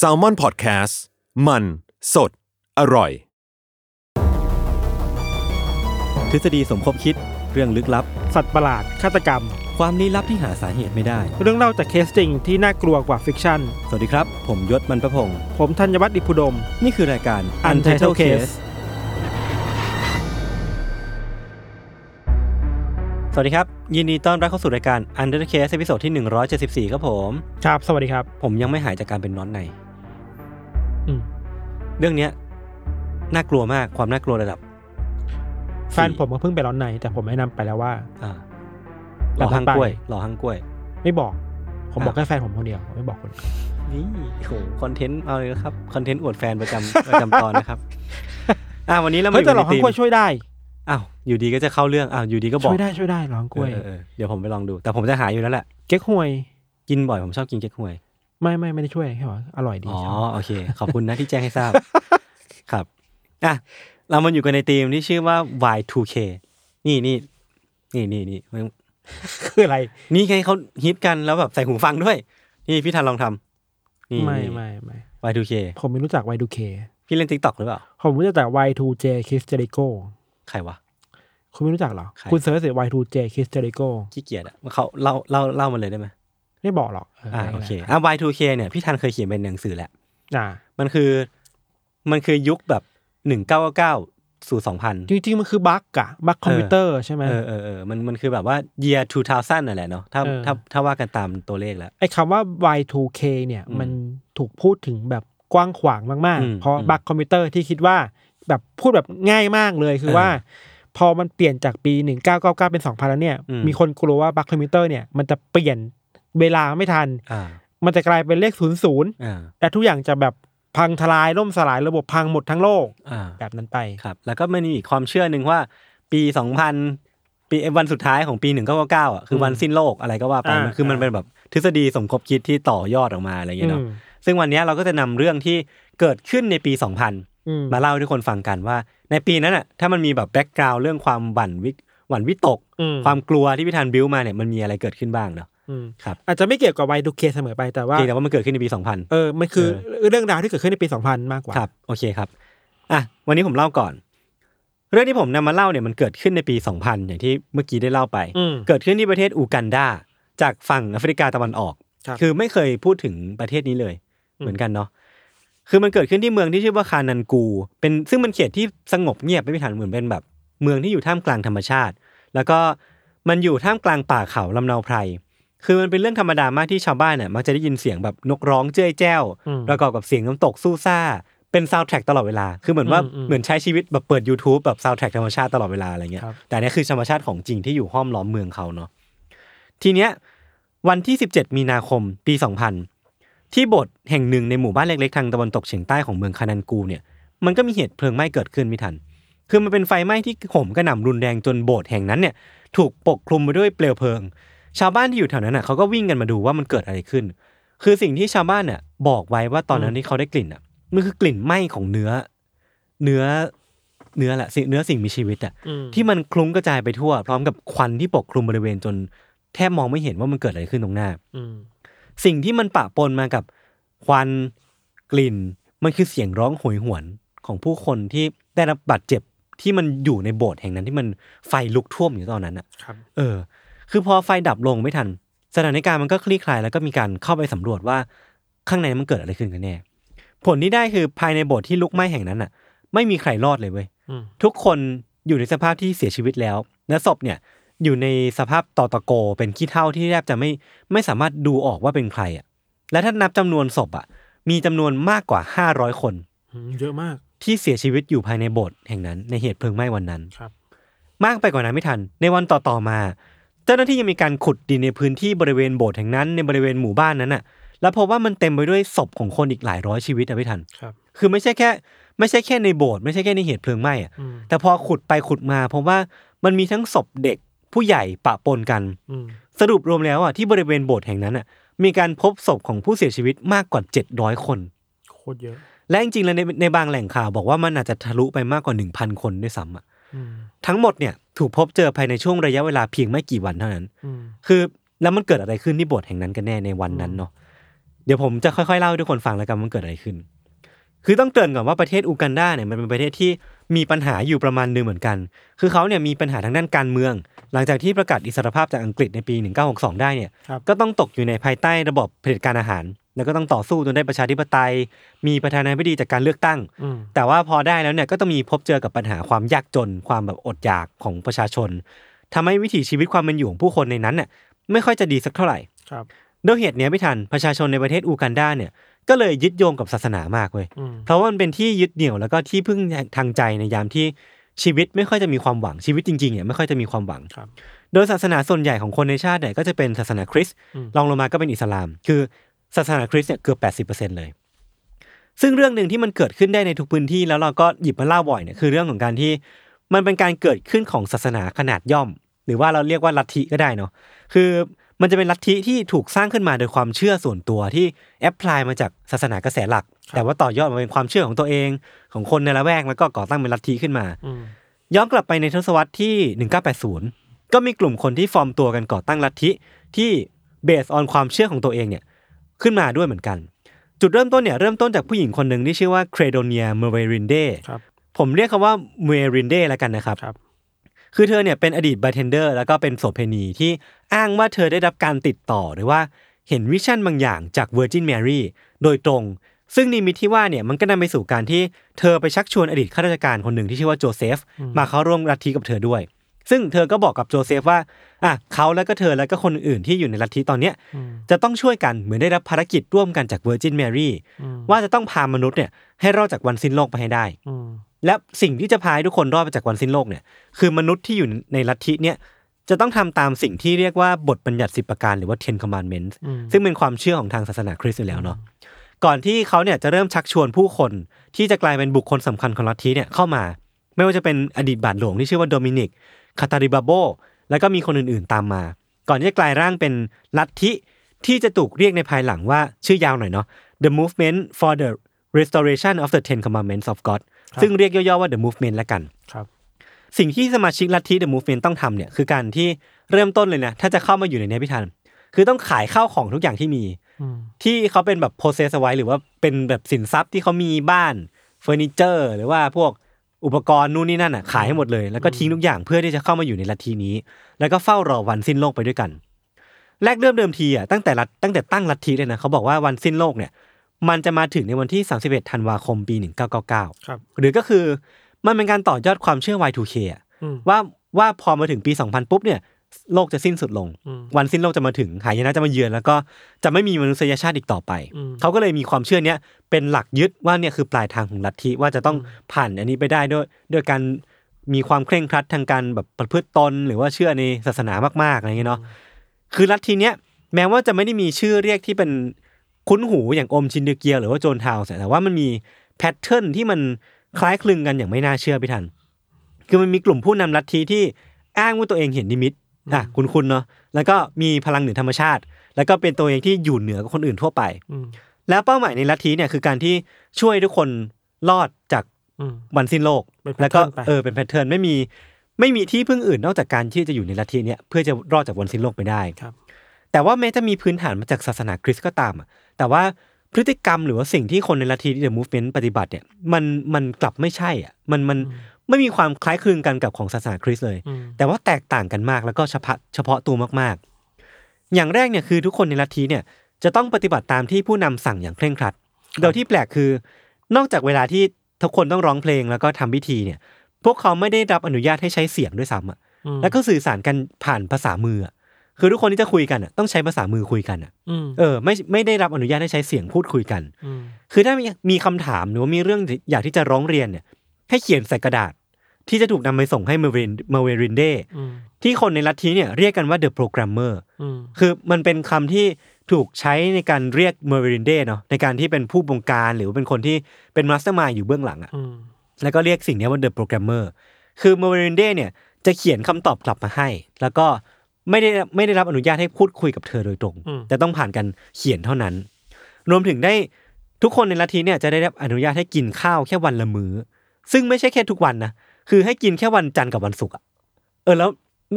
s a l m o n PODCAST มัน สด อร่อย ทฤษฎีสมคบคิดเรื่องลึกลับ สัตว์ประหลาด ฆาตกรรม ความลี้ลับที่หาสาเหตุไม่ได้ เรื่องเล่าจากเคสจริงที่น่ากลัวกว่า fiction สวัสดีครับ ผมยชญ์ บรรพพงศ์ผมธัญวัฒน์อิพภูดม นี่คือรายการ Untitled Case สวัสดีครับ ยินดีต้อนรับเข้าสู่รายการ Untitled Case ตอนที่ 174 ครับผม ครับ สวัสดีครับ ผมยังไม่หายจากการเป็นน็อตในอืมเรื่องเนี้ยน่ากลัวมากความน่ากลัวระดับ แฟนผมก็เพิ่งไปร้อนใน แต่ผมแนะนำไปแล้วว่า อ่าหล่อห้างกล้วยหล่อห้างกล้วย ไม่บอก ผมอะบอกแค่แฟนผมคนเดียวผมไม่บอกคนอื่นนี่โหคอนเทนต์เอาเลยนะครับคอนเทนต์อวดแฟนประจำประจำตอนนะครับ อ่าวันนี้เรามาเฮ้อยแต่ยู่หลในอกทีทั้มงกล้วยช่วยได้ อ้าวอยู่ดีก็จะเข้าเรื่องอ้าวอยู่ดีก็บอกช่วยได้ช่วยได้หลอกทั้งกล้วยเออเออเดี๋ยวผมไปลองดู แต่ผมจะหาอยู่แล้วแหละเก๊กฮวย กินบ่อยผมชอบกินเก๊กฮวย ไม่ไม่ไม่ได้ช่วยแค่ว่าอร่อยดีอ๋อชอบโอเค ขอบคุณนะที่แจ้งให้ทราบ ครับอะเรามาอยู่กันในทีมที่ชื่อว่า Y2K นี่นี่นี่นี่นี่คืออะไร นี่ไงเขาฮิตกันแล้วแบบใส่หูฟังด้วย นี่พี่ทันลองทำนี่ไม่นี่ไม่ไม่ Y2K ผมไม่รู้จัก Y2K พี่เล่น TikTok หรือเปล่า ผมรู้จักแต่ Y2J Kiss Jericho ใครวะ คุณไม่รู้จักเหรอ ใคร คุณเซิร์ชเสิ Y2J Kiss Jericho ขี้เกียจอะเขาเล่าเล่าเล่ามาเลยได้ไหมไม่บอกหรอกอ่าไม่โอป็นไรเคอะ Y2K เนี่ยพี่ทันเคยเขียนเป็นหนังสือแหละ อ่ามันคือ มันคือยุคแบบหนึ่งเก้าเก้าสู่สองพัน จริงๆ มันคือบั๊กอะบั๊กคอมพิวเตอร์ใช่ไหม เออเออเออมันมันคือแบบว่า year 2000นั่นแหละเนาะถ้าเออ ถ้าถ้าว่ากันตามตัวเลขแล้ว ไอ้คำว่า Y2K เนี่ย อืมมันถูกพูดถึงแบบกว้างขวางมากอืมๆ เพราะอืม บั๊กคอมพิวเตอร์ที่คิดว่า แบบพูดแบบง่ายมากเลยคือเออว่า พอมันเปลี่ยนจากปี 1999 เป็น 2000 แล้วเนี่ย อืม มีคนกลัวว่าบั๊กคอมพิวเตอร์เนี่ยมันจะเปลี่ยนเวลาไม่ทัน อ่ามันจะกลายเป็นเลขศูนย์ศูนย์อ่าและทุกอย่างจะแบบพังทลายล่มสลายระบบพังหมดทั้งโลกอ่าแบบนั้นไป ครับ แล้วก็มันมีอีกความเชื่อหนึ่งว่า ปีสองพันปีเอ่อวันสุดท้ายของปีหนึ่งเก้าเก้าอะคือวันสิ้นโลกอะไรก็ว่าไปอ่ามั มันคือมันเป็นแบบทฤษฎีสมคบคิดที่ต่อยอดออกมาอะไรอย่างเงี้ยเนาะ อืมซึ่งวันเนี้ยเราก็จะนำเรื่องที่เกิดขึ้นในปีสองพันอื มมาเล่าให้ทุกคนฟังกันว่า ในปีนั้นอะถ้ามันมีแบบ background เรื่องความหวั่นวิหวั่นวิตกอืมความกลัวที่พี่ธัญ build มาเนี่ยมันมีอะไรเกิดขึ้นบ้างเนาะอืมครับอาจจะไม่เกี่ยวกับ Y2K เสมอไปแต่ว่าเพียงแต่ว่ามันเกิดขึ้นในปี 2000 เออมันคือเรื่องราวที่เกิดขึ้นในปี 2000 มากกว่าครับโอเคครับอะวันนี้ผมเล่าก่อน เรื่องที่ผมนำมาเล่าเนี่ยมันเกิดขึ้นในปี 2000 อย่างที่เมื่อกี้ได้เล่าไปอืมเกิดขึ้นที่ประเทศอูกันดาจากฝั่งแอฟริกาตะวันออกครับคือไม่เคยพูดถึงประเทศนี้เลย เหมือนกันเนาะ คือมันเกิดขึ้นที่เมืองที่ชื่อว่าคานันกู เป็นซึ่งมันเขตที่สงบเงียบไม่มีฐานเหมือนเป็นแบบ เมืองที่อยู่ท่ามกลางธรรมชาติ แล้วก็มันอยู่ท่ามกลางป่าเขาลำเนาไพร คือมันเป็นเรื่องธรรมดามากที่ชาวบ้านเนี่ยมักจะได้ยินเสียงแบบนกร้องเจ้ยแจ้วอืมประกอบกับเสียงน้ำตกซู่ซ่า เป็นซาวด์แทร็กตลอดเวลา คือเหมือนว่าอืมอืมเหมือนใช้ชีวิตแบบเปิด YouTube แบบซาวด์แทร็กธรรมชาติตลอดเวลาอะไรเงี้ยครับแต่อันเนี้ยคือธรรมชาติของจริงที่อยู่ห้อมล้อมเมืองเขาเนาะ ทีเนี้ยวันที่ 17 มีนาคมปี 2000 ที่โบสถ์แห่งหนึ่งในหมู่บ้านเล็กๆทางตะวันตกเฉียงใต้ของเมืองคานุงกูเนี่ยมันก็มีเหตุเพลิงไหม้เกิดขึ้นพี่ธัญ คือมันเป็นไฟไหม้ที่โหมกระหน่ำรุนแรงจนโบสถ์แห่งนั้นเนี่ยถูกปกคลุมไปด้วยเปลวเพลิง ชาวบ้านที่อยู่แถวนั้นน่ะเขาก็วิ่งกันมาดูว่ามันเกิดอะไรขึ้น คือสิ่งที่ชาวบ้านเนี่ยบอกไว้ว่าตอนนั้นที่เขาได้กลิ่นอะมันคือกลิ่นไหม้ของเนื้อ เนื้อเนื้อแหละสิ่งเนื้อสิ่งมีชีวิตอะอืมที่มันคลุ้งกระจายไปทั่ว พร้อมกับควันที่ปกคลุมบริเวณจน แทบมองไม่เห็นว่ามันเกิดอะไรขึ้นตรงหน้าอืม สิ่งที่มันปะปนมากับควันกลิ่น มันคือเสียงร้องโหยหวนของผู้คนที่ได้รับบาดเจ็บที่มันอยู่ในโบสถ์แห่งนั้นที่มันไฟลุกท่วมอยู่ตอนนั้นอะครับเออ คือพอไฟดับลงไม่ทัน สถานการณ์มันก็คลี่คลายแล้วก็มีการเข้าไปสำรวจว่าข้างในมันเกิดอะไรขึ้นกันแน่ ผลที่ได้คือภายในโบสถ์ที่ลุกไหม้แห่งนั้นอะ ไม่มีใครรอดเลยเว้ยอืมทุกคนอยู่ในสภาพที่เสียชีวิตแล้วและศพเนี่ย อยู่ในสภาพตอตะโกเป็นขี้เท่าที่แทบจะไม่ไม่สามารถดูออกว่าเป็นใครอะ และถ้านับจำนวนศพอะ มีจำนวนมากกว่า500คนอืมเยอะมาก ที่เสียชีวิตอยู่ภายในโบสถ์แห่งนั้น ในเหตุเพลิงไหม้วันนั้นครับ มากไปกว่านั้นไม่ทัน ในวันต่อๆมา เจ้าหน้าที่ยังมีการขุดดินในพื้นที่บริเวณโบสถ์แห่งนั้นในบริเวณหมู่บ้านนั้นน่ะ แล้วพบว่ามันเต็มไปด้วยศพของคนอีกหลายร้อยชีวิตอะพี่ทันครับ คือไม่ใช่แค่ ไม่ใช่แค่ในโบสถ์ไม่ใช่แค่ในเหตุเพลิงไหม้อะอืมแต่พอขุดไปขุดมาพบว่ามันมีทั้งศพเด็ก ผู้ใหญ่ปะปนกันอืมสรุปรวมแล้วอะที่บริเวณโบสถ์แห่งนั้นอะมีการพบศพของผู้เสียชีวิตมากกว่า700คนโคตรเยอะ และจริงๆแล้วในในบางแหล่งข่าวบอกว่ามันอาจจะทะลุไปมากกว่า1,000คนด้วยซ้ำอะอืมทั้งหมดเนี่ยถูกพบเจอภายในช่วงระยะเวลาเพียงไม่กี่วันเท่านั้นอืมคือแล้วมันเกิดอะไรขึ้นที่โบสถ์แห่งนั้นกันแน่ในวันนั้นเนาะ เดี๋ยวผมจะค่อยๆเล่าให้ทุกคนฟังแล้วกันว่ามันเกิดอะไรขึ้น คือต้องเกริ่นก่อนว่าประเทศอูกันดาเนี่ยมันเป็นประเทศที่ มีปัญหาอยู่ประมาณหนึงเหมือนกัน คือเขาเนี่ยมีปัญหาทางด้านการเมือง หลังจากที่ประกาศอิสรภาพจากอังกฤษในปี 1962 ได้เนี่ยครับก็ต้องตกอยู่ในภายใต้ระบบเผด็จการอาหาร แล้วก็ต้องต่อสู้จนได้ประชาธิปไตย มีประธานาธิบดีจากการเลือกตั้งอืมแต่ว่าพอได้แล้วเนี่ยก็ต้องมีพบเจอกับปัญหาความยากจน ความแบบอดอยากของประชาชนทำให้วิถีชีวิตความเป็นอยู่ของผู้คนในนั้นเนี่ยไม่ค่อยจะดีสักเท่าไหร่ครับด้วยเหตุเนี้ยไม่ทันประชาชนในประเทศอูกันดาเนี่ย ก็เลยยึดโยงกับศาสนามากเว้ยอืมเพราะว่ามันเป็นที่ยึดเหนี่ยวแล้วก็ที่พึ่งทางใจในยามที่ชีวิตไม่ค่อยจะมีความหวังชีวิตจริงๆเนี่ยไม่ค่อยจะมีความหวังครับโดยศาสนาส่วนใหญ่ของคนในชาติเนี่ยก็จะเป็นศาสนาคริสต์อืมรองลงมาก็เป็นอิสลาม คือศาสนาคริสต์เนี่ยเกือบ80%เลย ซึ่งเรื่องหนึ่งที่มันเกิดขึ้นได้ในทุกพื้นที่แล้วเราก็หยิบมาเล่าบ่อยเนี่ยคือเรื่องของการที่มันเป็นการเกิดขึ้นของศาสนาขนาดย่อม หรือว่าเราเรียกว่าลัทธิก็ได้เนาะคือ มันจะเป็นลัทธิที่ถูกสร้างขึ้นมาโดยความเชื่อส่วนตัวที่apply มาจากศาสนากระแสหลัก แต่ว่าต่อยอดมาเป็นความเชื่อของตัวเอง ของคนในละแวกแล้วก็ก่อตั้งเป็นลัทธิขึ้นมาอืมย้อนกลับไปในทศวรรษที่ 1980 ก็มีกลุ่มคนที่ฟอร์มตัวกันก่อตั้งลัทธิที่ based on ความเชื่อของตัวเองเนี่ยขึ้นมาด้วยเหมือนกัน จุดเริ่มต้นเนี่ยเริ่มต้นจากผู้หญิงคนหนึ่งที่ชื่อว่าเครโดเนียเมเวรินเดครับผมเรียกคำว่าเมเวรินเดแล้วกันนะครับครับ คือเธอเนี่ยเป็นอดีตบาร์เทนเดอร์แล้วก็เป็นโสเภณีที่ อ้างว่าเธอได้รับการติดต่อหรือว่าเห็น vision บางอย่างจาก Virgin Mary โดยตรง ซึ่งนิมิตที่ว่าเนี่ยมันก็นำไปสู่การที่เธอไปชักชวนอดีตข้าราชการคนหนึ่งที่ชื่อว่าโจเซฟมาเข้าร่วมลัทธิกับเธอด้วย ซึ่งเธอก็บอกกับโจเซฟว่าอะเขาแล้วก็เธอแล้วก็คนอื่นที่อยู่ในลัทธิตอนเนี้ยอืมจะต้องช่วยกันเหมือนได้รับภารกิจร่วมกันจาก Virgin Mary อืมว่าจะต้องพามนุษย์เนี่ยให้รอดจากวันสิ้นโลกไปให้ได้อืมและสิ่งที่จะพาให้ทุกคนรอดไปจากวันสิ้นโลกเนี่ยคือมนุษย์ที่อยู่ในลัทธิเนี่ย จะต้องทำตามสิ่งที่เรียกว่าบทบัญญัติสิบประการหรือว่า Ten Commandments อืมซึ่งเป็นความเชื่อของทางศาสนาคริสต์อยู่แล้วเนาะก่อนที่เขาเนี่ยจะเริ่มชักชวนผู้คนที่จะกลายเป็นบุคคลสำคัญของลัทธิเนี่ยเข้ามา ไม่ว่าจะเป็นอดีตบาทหลวงที่ชื่อว่าโดมินิกคาตาริบาโบแล้วก็มีคนอื่นๆตามมา ก่อนที่จะกลายร่างเป็นลัทธิที่จะถูกเรียกในภายหลังว่าชื่อยาวหน่อยเนาะ The Movement for the Restoration of the Ten Commandments of God ซึ่งเรียกย่อๆว่า The Movement ละกันครับ สิ่งที่สมาชิกลัทธิ The Movement ต้องทำเนี่ยคือการที่เริ่มต้นเลยนะถ้าจะเข้ามาอยู่ในเนี้ยพี่ทันคือต้องขายข้าวของทุกอย่างที่มีอืมที่เขาเป็นแบบ possess เอาไว้หรือว่าเป็นแบบสินทรัพย์ที่เขามีบ้านเฟอร์นิเจอร์ หรือว่าพวกอุปกรณ์นู่นนี่นั่นอะขายให้หมดเลย แล้วก็ทิ้งทุกอย่างเพื่อที่จะเข้ามาอยู่ในลัทธินี้ แล้วก็เฝ้ารอวันสิ้นโลกไปด้วยกัน แรกเริ่มเดิมทีอะตั้งแต่รัฐตั้งแต่ตั้งลัทธิเลยนะเขาบอกว่าวันสิ้นโลกเนี่ย มันจะมาถึงในวันที่ 31 ธันวาคมปี 1999ครับหรือก็คือ มันเป็นการต่อยอดความเชื่อ Y2K อะอืมว่าว่าพอมาถึงปี 2000 ปุ๊บเนี่ยโลกจะสิ้นสุดลงอืมวันสิ้นโลกจะมาถึงหายนะจะมาเยือน แล้วก็จะไม่มีมนุษยชาติอีกต่อไปอืมเขาก็เลยมีความเชื่อเนี้ยเป็นหลักยึดว่าเนี่ยคือปลายทางของลัทธิว่าจะต้องผ่านอันนี้ไปได้ด้วยด้วยการมีความเคร่งครัดทางการแบบประพฤติตนหรือว่าเชื่อในศาสนามากๆอะไรอย่างเงี้ยเนาะคือลัทธิเนี้ยแม้ว่าจะไม่ได้มีชื่อเรียกที่เป็นคุ้นหูอย่างโอมชินริเกียว หรือว่า Jonestown แต่ว่ามันมี pattern ที่มัน คล้ายคลึงกันอย่างไม่น่าเชื่อพี่ธัญ คือมันมีกลุ่มผู้นำลัทธิที่อ้างว่าตัวเองเห็นนิมิตอะคุ้นๆเนาะแล้วก็มีพลังเหนือธรรมชาติ แล้วก็เป็นตัวเองที่อยู่เหนือกว่าคนอื่นทั่วไปอืมแล้วเป้าหมายในลัทธิเนี่ยคือการที่ช่วยทุกคนรอดจากอืมวันสิ้นโลกเป็นแล้วก็ pattern ไปเออเป็น pattern ไม่มีไม่มีที่พึ่งอื่นนอกจากการที่จะอยู่ในลัทธิเนี่ยเพื่อจะรอดจากวันสิ้นโลกไปได้ครับ แต่ว่าแม้จะมีพื้นฐานมาจากศาสนาคริสต์ก็ตามอะแต่ว่า พฤติกรรมหรือว่าสิ่งที่คนในลัทธิเดอะมูฟเมนต์ปฏิบัติเนี่ยมันมันกลับไม่ใช่อะมันมันไม่มีความคล้ายคลึงกันกับของศาสนาคริสต์เลยอืมแต่ว่าแตกต่างกันมากแล้วก็เฉพาะเฉพาะตัวมากๆ อย่างแรกเนี่ยคือทุกคนในลัทธิเนี่ยจะต้องปฏิบัติตามที่ผู้นำสั่งอย่างเคร่งครัดโดยที่แปลกคือ นอกจากเวลาที่ทุกคนต้องร้องเพลงแล้วก็ทำพิธีเนี่ย พวกเขาไม่ได้รับอนุญาตให้ใช้เสียงด้วยซ้ำอะอืมแล้วก็สื่อสารกันผ่านภาษามืออะ คือทุกคนที่จะคุยกันอะต้องใช้ภาษามือคุยกันอะอืมเออ ไม่ไม่ได้รับอนุญาตให้ใช้เสียงพูดคุยกันอืมคือถ้ามีมีคำถามหรือว่ามีเรื่องอยากที่จะร้องเรียนเนี่ยให้เขียนใส่กระดาษ ที่จะถูกนำไปส่งให้เมเวนเมเวรินเดอืมที่คนในลัทธิเนี่ยเรียกกันว่า the programmer อืมคือมันเป็นคำที่ถูกใช้ในการเรียกเมอรินเดเนาะในการที่เป็นผู้บงการหรือว่าเป็นคนที่เป็น mastermind อยู่เบื้องหลังอะอืมแล้วก็เรียกสิ่งนี้ว่า The Programmer คือเมอรินเดเนี่ยจะเขียนคำตอบกลับมาให้ แล้วก็ ไม่ได้ไม่ได้รับอนุญาตให้พูดคุยกับเธอโดยตรงอืมแต่ต้องผ่านการเขียนเท่านั้น รวมถึงได้ทุกคนในลัทธิเนี่ยจะได้รับอนุญาตให้กินข้าวแค่วันละมื้อ ซึ่งไม่ใช่แค่ทุกวันนะคือให้กินแค่วันจันทร์กับวันศุกร์อะเออแล้ว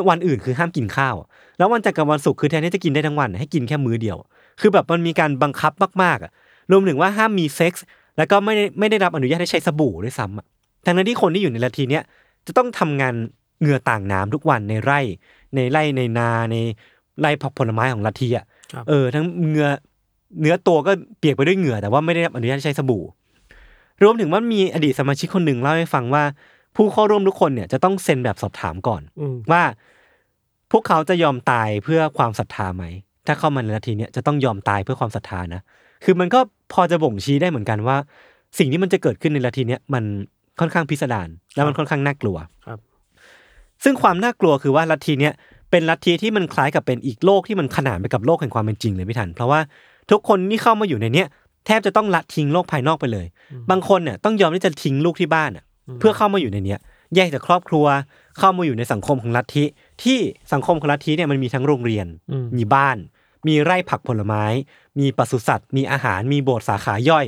วันอื่นคือห้ามกินข้าวอะแล้ววันจันทร์กับวันศุกร์คือแทนที่จะกินได้ทั้งวัน ให้กินแค่มื้อเดียว คือแบบมันมีการบังคับมากๆอะรวมถึงว่าห้ามมีเซ็กส์แล้วก็ไม่ได้ไม่ได้รับอนุญาตให้ใช้สบู่ด้วยซ้ำอะทั้งนั้นที่คนที่อยู่ในลัทธิเนี่ยจะต้องทำงาน เหงื่อต่างน้ำทุกวันในไร่ ในไร่ในนาในไร่ผักผลไม้ของลัทธิอะครับเออทั้งเหงื่อเนื้อตัวก็เปียกไปด้วยเหงื่อแต่ว่าไม่ได้รับอนุญาตให้ใช้สบู่ รวมถึงว่ามีอดีตสมาชิกคนหนึ่งเล่าให้ฟังว่า ผู้เข้าร่วมทุกคนเนี่ยจะต้องเซ็นแบบสอบถามก่อนอืมว่า พวกเขาจะยอมตายเพื่อความศรัทธาไหมถ้าเข้ามาในลัทธิเนี่ยจะต้องยอมตายเพื่อความศรัทธานะคือมันก็พอจะบ่งชี้ได้เหมือนกันว่า สิ่งที่มันจะเกิดขึ้นในลัทธิเนี่ยมันค่อนข้างพิสดารแล้วมันค่อนข้างน่ากลัวครับ ซึ่งความน่ากลัวคือว่าลัทธิเนี่ยเป็นลัทธิที่มันคล้ายกับเป็นอีกโลกที่มันขนานไปกับโลกแห่งความเป็นจริงเลยพี่ทัน เพราะว่าทุกคนที่เข้ามาอยู่ในเนี้ยแทบจะต้องละทิ้งโลกภายนอกไปเลย บางคนเนี่ยต้องยอมที่จะทิ้งลูกที่บ้านอะเพื่อเข้ามาอยู่ในเนี้ยแยกจากครอบครัว เข้ามาอยู่ในสังคมของลัทธิ ที่สังคมของลัทธิเนี่ยมันมีทั้งโรงเรียนอืมมีบ้าน มีไร่ผักผลไม้ มีปศุสัตว์ มีอาหาร มีโบสถ์สาขาย่อย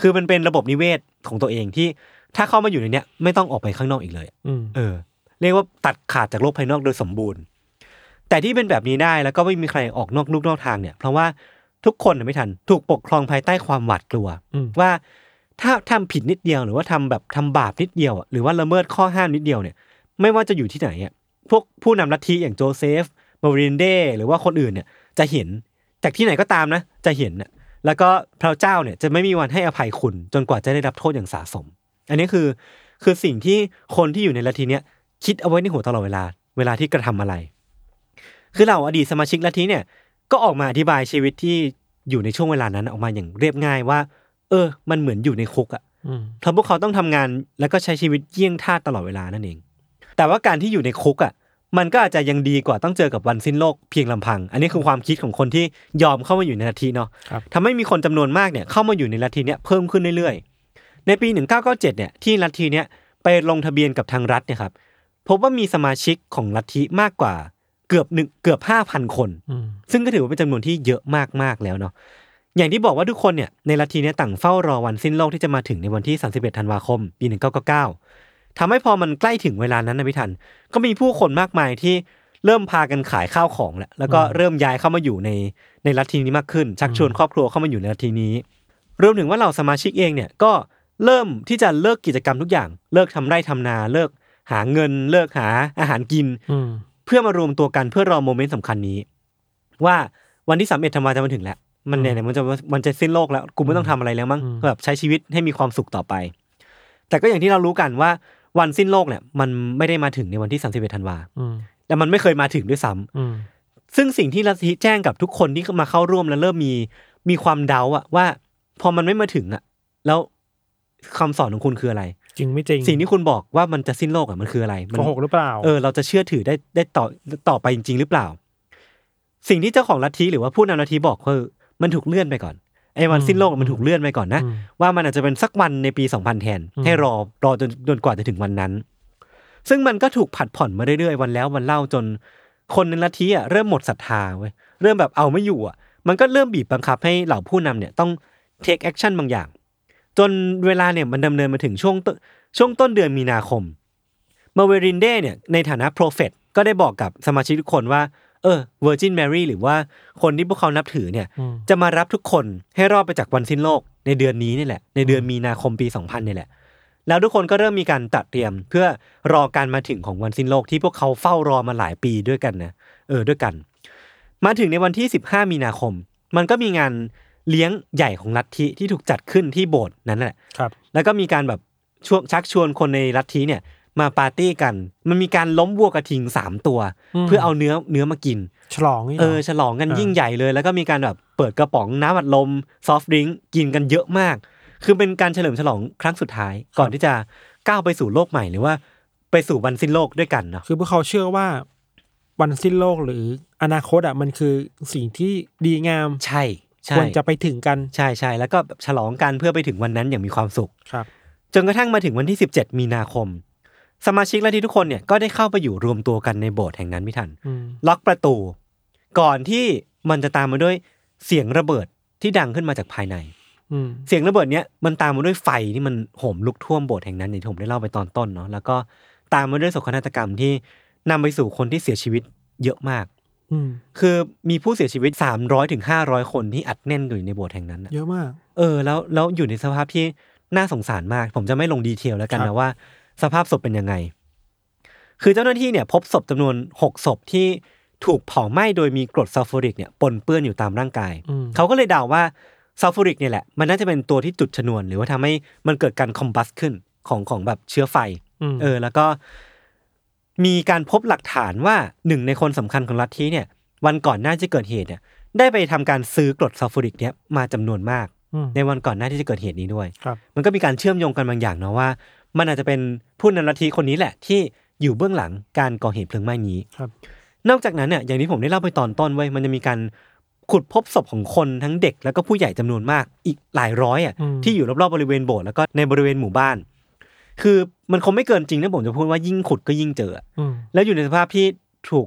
คือมันเป็นระบบนิเวศของตัวเองที่ถ้าเข้ามาอยู่ในเนี้ยไม่ต้องออกไปข้างนอกอีกเลยอืมเออ เรียกว่าตัดขาดจากโลกภายนอกโดยสมบูรณ์ แต่ที่เป็นแบบนี้ได้แล้วก็ไม่มีใครออกนอกลูกนอกทางเนี่ย เพราะว่าทุกคนน่ะไม่ทันถูกปกครองภายใต้ความหวาดกลัวอืมว่าถ้าทำผิดนิดเดียวหรือว่าทำแบบทำบาปนิดเดียวอะหรือว่าละเมิดข้อห้ามนิดเดียวเนี่ย ไม่ว่าจะอยู่ที่ไหนอะพวกผู้นำลัทธิอย่างโจเซฟมารินเดหรือว่าคนอื่นเนี่ยจะเห็นจากที่ไหนก็ตามนะ จะเห็นน่ะแล้วก็พระเจ้าเนี่ยจะไม่มีวันให้อภัยคุณ จนกว่าจะได้รับโทษอย่างสาสม อันนี้คือคือสิ่งที่คนที่อยู่ในลัทธิเนี่ย คิดเอาไว้ในหัวตลอดเวลา เวลาที่กระทำอะไร คือเราอดีตสมาชิกลัทธิเนี่ย ก็ออกมาอธิบายชีวิตที่อยู่ในช่วงเวลานั้นออกมาอย่างเรียบง่ายว่า เออ มันเหมือนอยู่ในคุกอะอืมเพราะพวกเขาต้องทำงานแล้วก็ใช้ชีวิตเยี่ยงทาสตลอดเวลานั่นเอง แต่ว่าการที่อยู่ในคุกอะ มันก็อาจจะยังดีกว่าต้องเจอกับวันสิ้นโลกเพียงลำพัง อันนี้คือความคิดของคนที่ยอมเข้ามาอยู่ในลัทธิเนาะครับทำให้มีคนจำนวนมากเนี่ยเข้ามาอยู่ในลัทธิเนี่ยเพิ่มขึ้นเรื่อยๆ ในปี 1997เนี่ยที่ลัทธิเนี่ยไปลงทะเบียนกับทางรัฐเนี่ยครับ พบว่ามีสมาชิกของลัทธิมากกว่าเกือบหนึ่งเกือบห้าพันคนอืมซึ่งก็ถือว่าเป็นจำนวนที่เยอะมากๆแล้วเนาะอย่างที่บอกว่าทุกคนเนี่ยในลัทธิเนี่ยต่างเฝ้ารอวันสิ้นโลกที่จะมาถึงในวันที่ 31 ธันวาคม ปี 1999ทำให้พอมันใกล้ถึงเวลานั้นนะพี่ทัน ก็มีผู้คนมากมายที่เริ่มพากันขายข้าวของแล้วแล้วก็เริ่มย้ายเข้ามาอยู่ในในลัทธินี้มากขึ้น ชักชวนครอบครัวเข้ามาอยู่ในลัทธินี้ รวมถึงว่าเหล่าสมาชิกเองเนี่ยก็เริ่มที่จะเลิกกิจกรรมทุกอย่าง เลิกทำไร่ทำนาเลิก หาเงินเลิกหาอาหารกินอืมเพื่อมารวมตัวกันเพื่อรอโมเมนต์สำคัญนี้ ว่าวันที่สามเอ็ดธันวาจะมาถึงแล้ว มันเนี่ยมันจะมันจะสิ้นโลกแล้วกูไม่ต้องทำอะไรแล้วมั้งอืมแบบใช้ชีวิตให้มีความสุขต่อไป แต่ก็อย่างที่เรารู้กันว่าวันสิ้นโลกเนี่ย มันไม่ได้มาถึงในวันที่สามสิบเอ็ดธันวาอืมแต่มันไม่เคยมาถึงด้วยซ้ำอืมซึ่งสิ่งที่ลัทธิแจ้งกับทุกคนที่มาเข้าร่วมแล้วเริ่มมีมีความเดาอะว่า พอมันไม่มาถึงอะแล้วคำสอนของคุณคืออะไร จริงไม่จริงสิ่งที่คุณบอกว่ามันจะสิ้นโลกอะมันคืออะไรมัโกหกหรือเปล่าเออเราจะเชื่อถือได้ได้ต่อต่อไปจริง ๆ หรือเปล่า สิ่งที่เจ้าของลัทธิหรือว่าผู้นำลัทธิบอกคือมันถูกเลื่อนไปก่อนไอ้วันอืมสิ้นโลกมันถูกเลื่อนไปก่อนนะอืมว่ามันอาจจะเป็นสักวันในปี2000แทนอืมให้รอรอจนจนกว่าจะถึงวันนั้น ซึ่งมันก็ถูกผัดผ่อนมาเรื่อยๆวันแล้ววันเล่าจน คนในลัทธิอะเริ่มหมดศรัทธาเว้ยเริ่มแบบเอาไม่อยู่อะมันก็เริ่มบีบบังคับให้เหล่าผู้นำเนี่ยต้อง take action บางอย่าง จนเวลาเนี่ยมันดำเนินมาถึงช่วงต้นช่วงต้นเดือนมีนาคมมาเวรินเดเนี่ยในฐานะ prophet ก็ได้บอกกับสมาชิกทุกคนว่าเออ Virgin Mary หรือว่าคนที่พวกเขานับถือเนี่ยอืมจะมารับทุกคนให้รอดไปจากวันสิ้นโลกในเดือนนี้นี่แหละ ในเดือนมีนาคมปี 2000นี่แหละ แล้วทุกคนก็เริ่มมีการจัดเตรียมเพื่อรอการมาถึงของวันสิ้นโลกที่พวกเขาเฝ้ารอมาหลายปีด้วยกันนะเออด้วยกัน มาถึงในวันที่ 15 มีนาคม มันก็มีงาน เลี้ยงใหญ่ของลัทธิที่ถูกจัดขึ้นที่โบสถ์นั้นแหละครับ แล้วก็มีการแบบชวนชักชวนคนในลัทธิเนี่ย มาปาร์ตี้กัน มันมีการล้มวัวกระทิงสามตัวอืมเพื่อเอาเนื้อเนื้อมากิน ฉลองนี่หรเออฉลองกันอ่ายิ่ยิ่งใหญ่เลย แล้วก็มีการแบบเปิดกระป๋องน้ำอัดลมซอฟต์ดริงก์กินกันเยอะมาก คือเป็นการเฉลิมฉลองครั้งสุดท้าย ก่อนที่จะก้าวไปสู่โลกใหม่หรือว่าไปสู่วันสิ้นโลกด้วยกันเนาะคือพวกเขาเชื่อว่าวันสิ้นโลกหรืออนาคตอะมันคือสิ่งที่ดีงามใช่ใช่ ควรจะไปถึงกันใช่ใช่แล้วก็แบบฉลองกันเพื่อไปถึงวันนั้นอย่างมีความสุขครับ จนกระทั่งมาถึงวันที่ 17 มีนาคม สมาชิกและที่ทุกคนเนี่ยก็ได้เข้าไปอยู่รวมตัวกันในโบสถ์แห่งนั้นไม่ทันอืมล็อกประตู ก่อนที่มันจะตามมาด้วยเสียงระเบิดที่ดังขึ้นมาจากภายในอืมเสียงระเบิดเนี้ยมันตามมาด้วยไฟที่มันโหมลุกท่วมโบสถ์แห่งนั้นอย่างที่ผมได้เล่าไปตอนต้นเนาะแล้วก็ตามมาด้วยโศกนาฏกรรมที่นำไปสู่คนที่เสียชีวิตเยอะมากอืม คือมีผู้เสียชีวิต 300ถึง500คนที่อัดแน่นอยู่ในโบสถ์แห่งนั้นน่ะเยอะมาก เออแล้วแล้วอยู่ในสภาพที่น่าสงสารมาก ผมจะไม่ลงดีเทลแล้วกันครันะบว่า สภาพศพเป็นยังไง คือเจ้าหน้าที่เนี่ย พบศพจำนวน6ศพที่ถูกเผาไหม้โดยมีกรดซัลฟูริกเนี่ยปนเปื้อนอยู่ตามร่างกายอืมเขาก็เลยเดาว่าซัลฟูริกเนี่ยแหละ มันน่าจะเป็นตัวที่จุดชนวน หรือว่าทำให้มันเกิดการ combust ขึ้นของของแบบเชื้อไฟมเออ แล้วก็ มีการพบหลักฐานว่าหนึ่งในคนสำคัญของลัทธิเนี่ย วันก่อนหน้าที่เกิดเหตุเนี่ยได้ไปทำการซื้อกรดซัลฟูริกเนี่ยมาจำนวนมากอืมในวันก่อนหน้าที่จะเกิดเหตุนี้ด้วยครับมันก็มีการเชื่อมโยงกันบางอย่างเนาะว่า มันอาจจะเป็นผู้นำลัทธิคนนี้แหละที่อยู่เบื้องหลังการก่อเหตุเพลิงไหม้นี้ครับ นอกจากนั้นเนี่ยอย่างที่ผมได้เล่าไปตอนต้นไว้ยมันจะมีการขุดพบศพของคนทั้งเด็กแล้วก็ผู้ใหญ่จำนวนมากอีกหลายร้อยอะอืมที่อยู่รอบๆบริเวณโบสถ์แล้วก็ในบริเวณหมู่บ้าน คือมันคงไม่เกินจริงนะผมจะพูดว่ายิ่งขุดก็ยิ่งเจออะอืมแล้วอยู่ในสภาพที่ถูก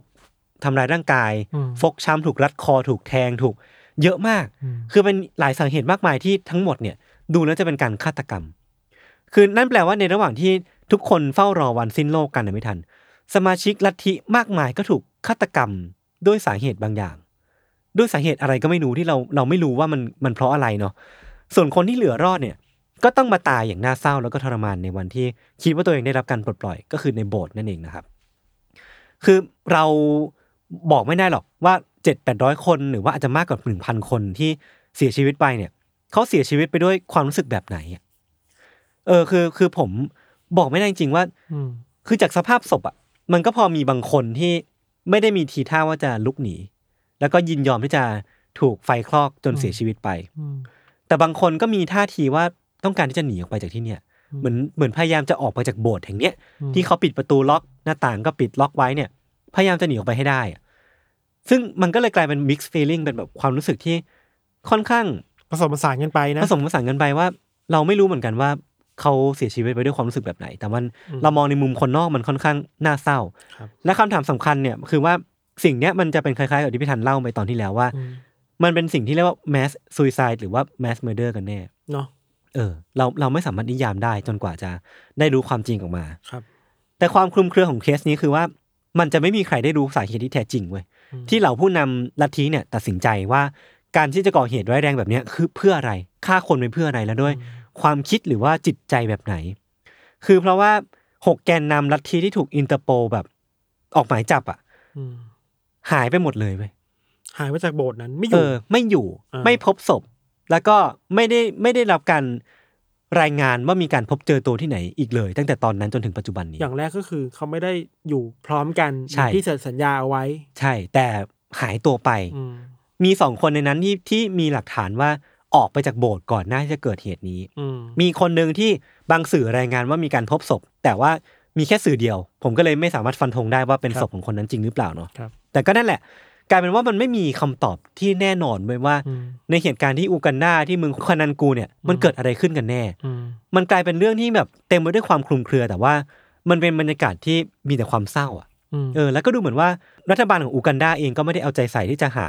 ทำร้ายร่างกายอืมฟกช้ำถูกรัดคอถูกแทงถูกเยอะมากอืมคือเป็นหลายสาเหตุมากมายที่ทั้งหมดเนี่ย ดูแล้วจะเป็นการฆาตกรรม คือนั่นแปลว่าในระหว่างที่ทุกคนเฝ้ารอวันสิ้นโลกกันนะไม่ทัน สมาชิกลัทธิมากมายก็ถูกฆาตกรรมด้วยสาเหตุบางอย่าง ด้วยสาเหตุอะไรก็ไม่รู้ที่เราเราไม่รู้ว่ามันมันเพราะอะไรเนาะส่วนคนที่เหลือรอดเนี่ย ก็ต้องมาตายอย่างน่าเศร้าแล้วก็ทรมานในวันที่คิดว่าตัวเองได้รับการปลดปล่อยก็คือในโบสถ์นั่นเองนะครับ คือเราบอกไม่ได้หรอกว่าเจ็ดแปดร้อยคนหรือว่าอาจจะมากกว่าหนึ่งพันคนที่เสียชีวิตไปเนี่ยเขาเสียชีวิตไปด้วยความรู้สึกแบบไหนอะเออคือคือผมบอกไม่ได้จริงๆว่าอืมคือจากสภาพศพอะ มันก็พอมีบางคนที่ไม่ได้มีทีท่าว่าจะลุกหนี แล้วก็ยินยอมที่จะถูกไฟคลอกจนเสียชีวิตไปอืมแต่บางคนก็มีท่าทีว่า ต้องการที่จะหนีออกไปจากที่เนี่ยอืมเหมือนเหมือนพยายามจะออกไปจากโบสถ์แห่งเนี้ยอืมที่เขาปิดประตูล็อกหน้าต่างก็ปิดล็อกไว้เนี่ย พยายามจะหนีออกไปให้ได้อะซึ่งมันก็เลยกลายเป็น mixed feeling เป็นแบบความรู้สึกที่ค่อนข้างผสมผสานกันไปนะผสมผสานกันไปว่า เราไม่รู้เหมือนกันว่าเขาเสียชีวิตไปด้วยความรู้สึกแบบไหน แต่มันอืมเรามองในมุมคนนอกมันค่อนข้างน่าเศร้าครับและคำถามสำคัญเนี่ยคือว่าสิ่งเนี้ยมันจะเป็นคล้ายๆกับที่พี่ทันเล่าไปตอนที่แล้วว่าอืมมันเป็นสิ่งที่เรียกว่า mass suicide หรือว่า mass murder กันแน่เนาะ เออ เราเราไม่สามารถนิยามได้จนกว่าจะได้รู้ความจริงออกมาครับ แต่ความคลุมเครือของเคสนี้คือว่า มันจะไม่มีใครได้รู้สาเหตุที่แท้จริงเว้ยอืมที่เหล่าผู้นำลัทธิเนี่ย ตัดสินใจว่าการที่จะก่อเหตุร้ายแรงแบบเนี้ยคือเพื่ออะไรฆ่าคนไปเพื่ออะไรแล้วด้วย ความคิดหรือว่าจิตใจแบบไหน คือเพราะว่าหกแกนนำลัทธิที่ถูกอินเตอร์โปลแบบออกหมายจับอะอืมหายไปหมดเลยเว้ยหายไปจากโบสถ์นั้นไม่อเอยู่อไม่อยู่อ่าไม่พบศพ แล้วก็ไม่ได้ไม่ได้รับการรายงานว่ามีการพบเจอตัวที่ไหนอีกเลย ตั้งแต่ตอนนั้นจนถึงปัจจุบันนี้ อย่างแรกก็คือเขาไม่ได้อยู่พร้อมกันใช่อย่างที่เซ็นสัญญาเอาไว้ ใช่ แต่หายตัวไปอืมมีสองคนในนั้นที่ที่มีหลักฐานว่าออกไปจากโบสถ์ก่อนหน้าที่จะเกิดเหตุนี้อืมมีคนหนึ่งที่บางสื่อรายงานว่ามีการพบศพ แต่ว่ามีแค่สื่อเดียว ผมก็เลยไม่สามารถฟันธงได้ว่าเป็นศพของคนนั้นจริงหรือเปล่าเนาะครับแต่ก็นั่นแหละ กลายเป็นว่ามันไม่มีคำตอบที่แน่นอนไว้ว่าอืมในเหตุการณ์ที่อูกันดาที่เมืองคานันกูเนี่ยมันเกิดอะไรขึ้นกันแน่อืมมันกลายเป็นเรื่องที่แบบเต็มไปด้วยความคลุมเครือแต่ว่า มันเป็นบรรยากาศที่มีแต่ความเศร้าอะอืมเออแล้วก็ดูเหมือนว่ารัฐบาลของอูกันดาเองก็ไม่ได้เอาใจใส่ที่จะหา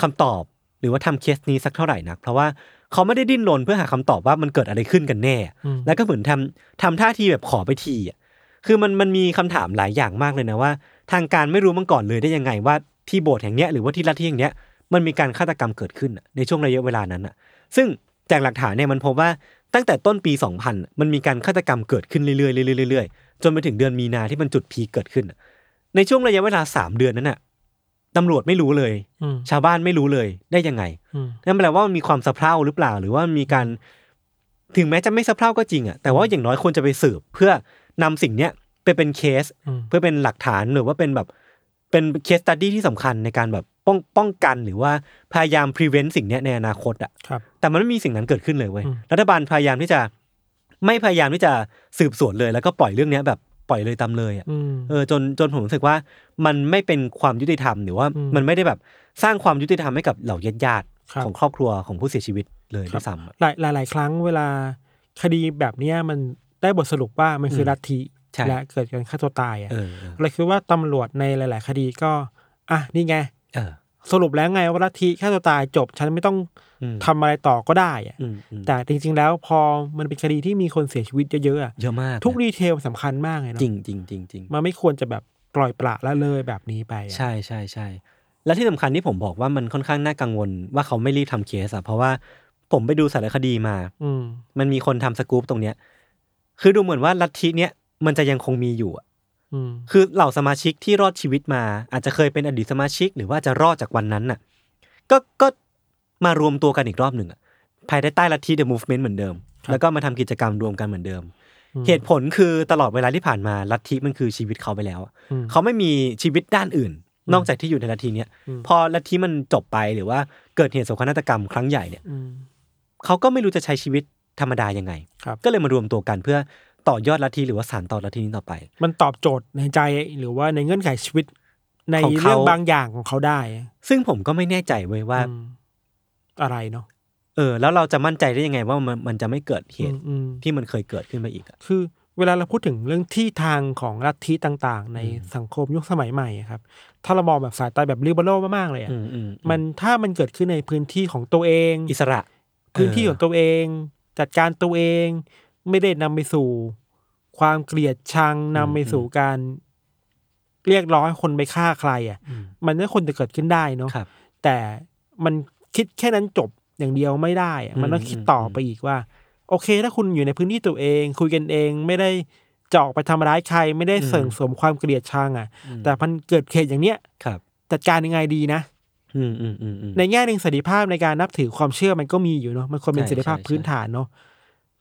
คำตอบ หรือว่าทำเคสนี้สักเท่าไหร่นัก เพราะว่าเขาไม่ได้ดิ้นรนเพื่อหาคำตอบว่ามันเกิดอะไรขึ้นกันแน่อืมแล้วก็เหมือนทำทำท่าทีแบบขอไปทีอะคือมันมันมีคำถามหลายอย่างมากเลยนะว่า ทางการไม่รู้มาก่อนเลยได้ยังไงว่า ที่โบสถ์แห่งเนี้ยหรือว่าที่ลัทธิแห่งเนี้ยมันมีการฆาตกรรมเกิดขึ้นอะในช่วงระยะเวลานั้นอะ ซึ่งจากหลักฐานเนี่ยมันพบว่าตั้งแต่ต้นปี 2000 มันมีการฆาตกรรมเกิดขึ้นเรื่อยๆเรื่อยๆเรื่อยๆจนไปถึงเดือนมีนาที่มันจุดพีคเกิดขึ้นอะในช่วงระยะเวลาสามเดือนนั้นน่ะตำรวจไม่รู้เลยอืมชาวบ้านไม่รู้เลยได้ยังไงอืมนั่นแปลว่ามันมีความสะเพร่าหรือเปล่า หรือว่ามีการ ถึงแม้จะไม่สะเพร่าก็จริงอะแต่ว่าอย่างน้อยควรจะไปสืบ เพื่อนำสิ่งเนี้ยไปเป็นเคสอืมเพื่อเป็นหลักฐานหรือว่าเป็นแบบ เป็น case study ที่สำคัญในการแบบป้องป้องกันหรือว่าพยายาม prevent สิ่งเนี้ยในอนาคตอะครับแต่มันไม่มีสิ่งนั้นเกิดขึ้นเลยเว้ยอืมรัฐบาลพยายามที่จะไม่พยายามที่จะสืบสวนเลยแล้วก็ปล่อยเรื่องเนี้ยแบบปล่อยเลยตามเลยอะอืมเออจนจนผมรู้สึกว่ามันไม่เป็นความยุติธรรมหรือว่าอืมมันไม่ได้แบบสร้างความยุติธรรมให้กับเหล่าญาติญาติๆครับของครอบครัวของผู้เสียชีวิตเลยด้วยซ้ำอะหลายหลายหลายครั้งเวลาคดีแบบเนี้ยมันได้บทสรุปว่ามันคือมลัทธิใช่ และเกิดการฆ่าตัวตายอะเออเออเลยคิดว่าตำรวจในหลาย ๆ คดีก็ อะนี่ไงเออสรุปแล้วไงว่าลัทธิฆ่าตัวตายจบ ฉันไม่ต้องอืมทำอะไรต่อก็ได้อะอืมอืมแต่จริง ๆ แล้วพอมันเป็นคดีที่มีคนเสียชีวิตเยอะๆอะเยอะมาก ทุกนะดีเทลสำคัญมากเลยเนาะจริงจริงจริงจริงมันไม่ควรจะแบบปล่อยปละละเลยแบบนี้ไปอะใช่ใช่ใช่และที่สำคัญที่ผมบอกว่ามันค่อนข้างน่ากังวลว่าเขาไม่รีบทำเคสอะเพราะว่าผมไปดูสารคดีมา อืมมันมีคนทำสกู๊ปตรงเนี้ย คือดูเหมือนว่าลัทธิเนี้ย มันจะยังคงมีอยู่อะอืมคือเหล่าสมาชิกที่รอดชีวิตมา อาจจะเคยเป็นอดีตสมาชิก หรือว่าจะรอดจากวันนั้นน่ะ ก็ก็มารวมตัวกันอีกรอบหนึ่งอะภายใต้ลัทธิ The Movement เหมือนเดิม แล้วก็มาทำกิจกรรมรวมกันเหมือนเดิม เหตุผลคือตลอดเวลาที่ผ่านมาลัทธิมันคือชีวิตเขาไปแล้วอะอืมเขาไม่มีชีวิตด้านอื่น นอกจากที่อยู่ในลัทธิเนี้ยอืมพอลัทธิมันจบไปหรือว่าเกิดเหตุโศกนาฏกรรมครั้งใหญ่เนี่ยอืมเขาก็ไม่รู้จะใช้ชีวิตธรรมดายังไงครับก็เลยมารวมตัวกันเพื่อ ต่อยอดลัทธิหรือว่าสานต่อลัทธินี้ต่อไป มันตอบโจทย์ในใจหรือว่าในเงื่อนไขชีวิต ในของเขาเรื่องบางอย่างของเขาได้อะซึ่งผมก็ไม่แน่ใจเว้ยว่าอืมอะไรเนาะเออ แล้วเราจะมั่นใจได้ยังไงว่ามันมันจะไม่เกิดเหตุอืมอืมที่มันเคยเกิดขึ้นมาอีกอะคือเวลาเราพูดถึงเรื่องที่ทางของลัทธิต่างๆ ในอืมสังคมยุคสมัยใหม่อะครับ ถ้าเรามองแบบสายตาแบบลิเบอรัลมากๆเลยอะอืมอืมมันถ้ามันเกิดขึ้นในพื้นที่ของตัวเอง อิสระ พื้นที่ของตัวเอง จัดการตัวเอง ไม่ได้นำไปสู่ ความเกลียดชังนำไปสู่การ เรียกร้องให้คนไปฆ่าใคร อะอืมมันไม่ควรจะเกิดขึ้นได้เนาะครับแต่มันคิดแค่นั้นจบอย่างเดียวไม่ได้อะอืมมันต้องคิดต่ออมไปอีกว่า โอเค ถ้าคุณอยู่ในพื้นที่ตัวเอง คุยกันเองไม่ได้เจาะไปทำร้ายใครไม่ได้เสริมสมความเกลียดชังอะ แต่มันเกิดเหตุอย่างเนี้ยครับ จัดการยังไงดีนะอืมอืมอืมอืมในแง่หนึ่งเสรีภาพในการนับถือความเชื่อมันก็มีอยู่เนาะมันควรเป็นใช่เสรีภาพใช่พื้นฐานเนาะ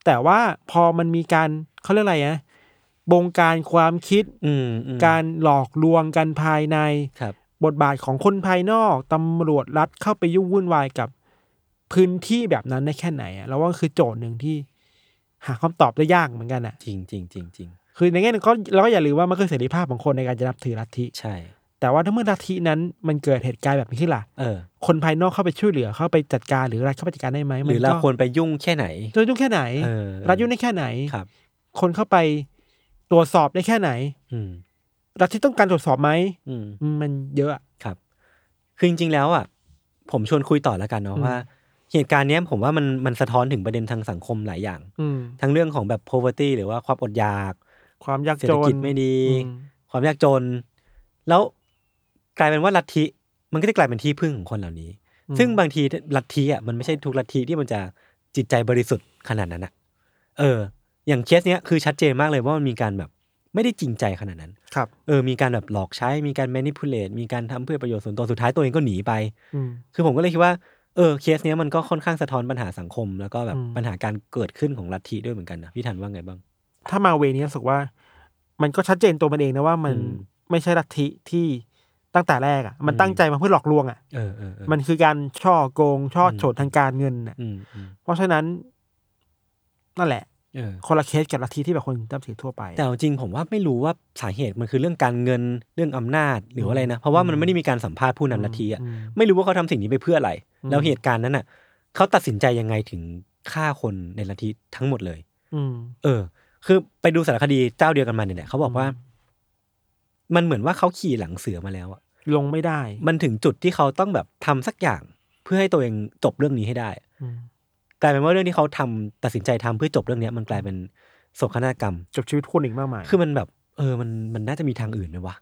แต่ว่าพอมันมีการเขาเรียกอะไรนะบงการความคิดอืมอืมการหลอกลวงกันภายในครับ บทบาทของคนภายนอกตำรวจรัฐเข้าไปยุ่งวุ่นวายกับพื้นที่แบบนั้นได้แค่ไหนอะแล้วว่าคือโจทย์หนึ่งที่ หาคำตอบได้ยากเหมือนกันอะจริงจริงจริงจริงคือในแง่หนึงก็เราก็อย่าลืมว่ามันคือเสรีภาพของคนในการจะนับถือลัทธิใช่ แต่ว่าถ้าเมื่อลัทธินั้นมันเกิดเหตุการณ์แบบนี้ขึ้นล่ะเออ คนภายนอกเข้าไปช่วยเหลือเข้าไปจัดการหรือรัฐเข้าไปจัดการได้ไหมหมันรือเราก็ควรไปยุ่งแค่ไหนจะยุ่งแค่ไหนเออรัฐยุ่งได้แค่ไหนครับ คนเข้าไปตรวจสอบได้แค่ไหน อืมรัฐที่ต้องการตรวจสอบไหมอืมอืมมันเยอะอะครับ คือจริงๆแล้วอะ ผมชวนคุยต่อแล้วกันเนาะอืมว่า เหตุการณ์เนี้ยผมว่ามันมันสะท้อนถึงประเด็นทางสังคมหลายอย่างอืมทั้งเรื่องของแบบ poverty หรือว่าความอดอยาก ความยากเศรษจฐนกิจไม่ดีอืมความยากจน แล้ว กลายเป็นว่าลัทธิมันก็จะกลายเป็นที่พึ่งของคนเหล่านี้ ซึ่งบางทีลัทธิอะมันไม่ใช่ทุกลัทธิที่มันจะจิตใจบริสุทธิ์ขนาดนั้นอะ เออ อย่างเคสเนี้ยคือชัดเจนมากเลยว่ามันมีการแบบไม่ได้จริงใจขนาดนั้น ครับ เออ มีการแบบหลอกใช้ มีการ manipulate มีการทำเพื่อประโยชน์ส่วนตัว สุดท้ายตัวเองก็หนีไปอืมคือผมก็เลยคิดว่า เออ เคสเนี้ยมันก็ค่อนข้างสะท้อนปัญหาสังคม แล้วก็แบบอืมปัญหาการเกิดขึ้นของลัทธิด้วยเหมือนกันนะ พี่ทันว่าไงบ้าง ถ้ามาเวนี้รู้สึกว่า มันก็ชัดเจนตัวมันเองนะว่ามันอืมไม่ใช่ลัทธิที่ ตั้งแต่แรกอะมันอืมตั้งใจมาเพื่อหลอกลวงอะเออเออเออมันคือการช่อโกง ช่อโฉดอืมทางการเงินอะอืมอืมเพราะฉะนั้น นั่นแหละเออคนละเคสกับลัทธิที่แบบคนนับถือทั่วไป แต่เอาจริงผมว่าไม่รู้ว่าสาเหตุมันคือเรื่องการเงินเรื่องอำนาจหรืออะไรนะ เพราะว่ามันไม่ได้มีการสัมภาษณ์ผู้นำลัทธิอะอืมไม่รู้ว่าเขาทำสิ่งนี้ไปเพื่ออะไรอืมแล้วเหตุการณ์นั้นอะเขาตัดสินใจยังไงถึงฆ่าคนในลัทธิทั้งหมดเลย อืมเออ คือไปดูสารคดีเจ้าเดียวกันมาเนี่ยแหละเขาบอกว่า มันเหมือนว่าเขาขี่หลังเสือมาแล้วอะลงไม่ได้ มันถึงจุดที่เขาต้องแบบทำสักอย่างเพื่อให้ตัวเองจบเรื่องนี้ให้ได้อืมกลายเป็นว่าเรื่องที่เขาทำตัดสินใจทำเพื่อจบเรื่องเนี้ย มันกลายเป็นโศกนาฏกรรม จบชีวิตคนอีกมากมายคือมันแบบ เออมันมันน่าจะมีทางอื่นไหมวะ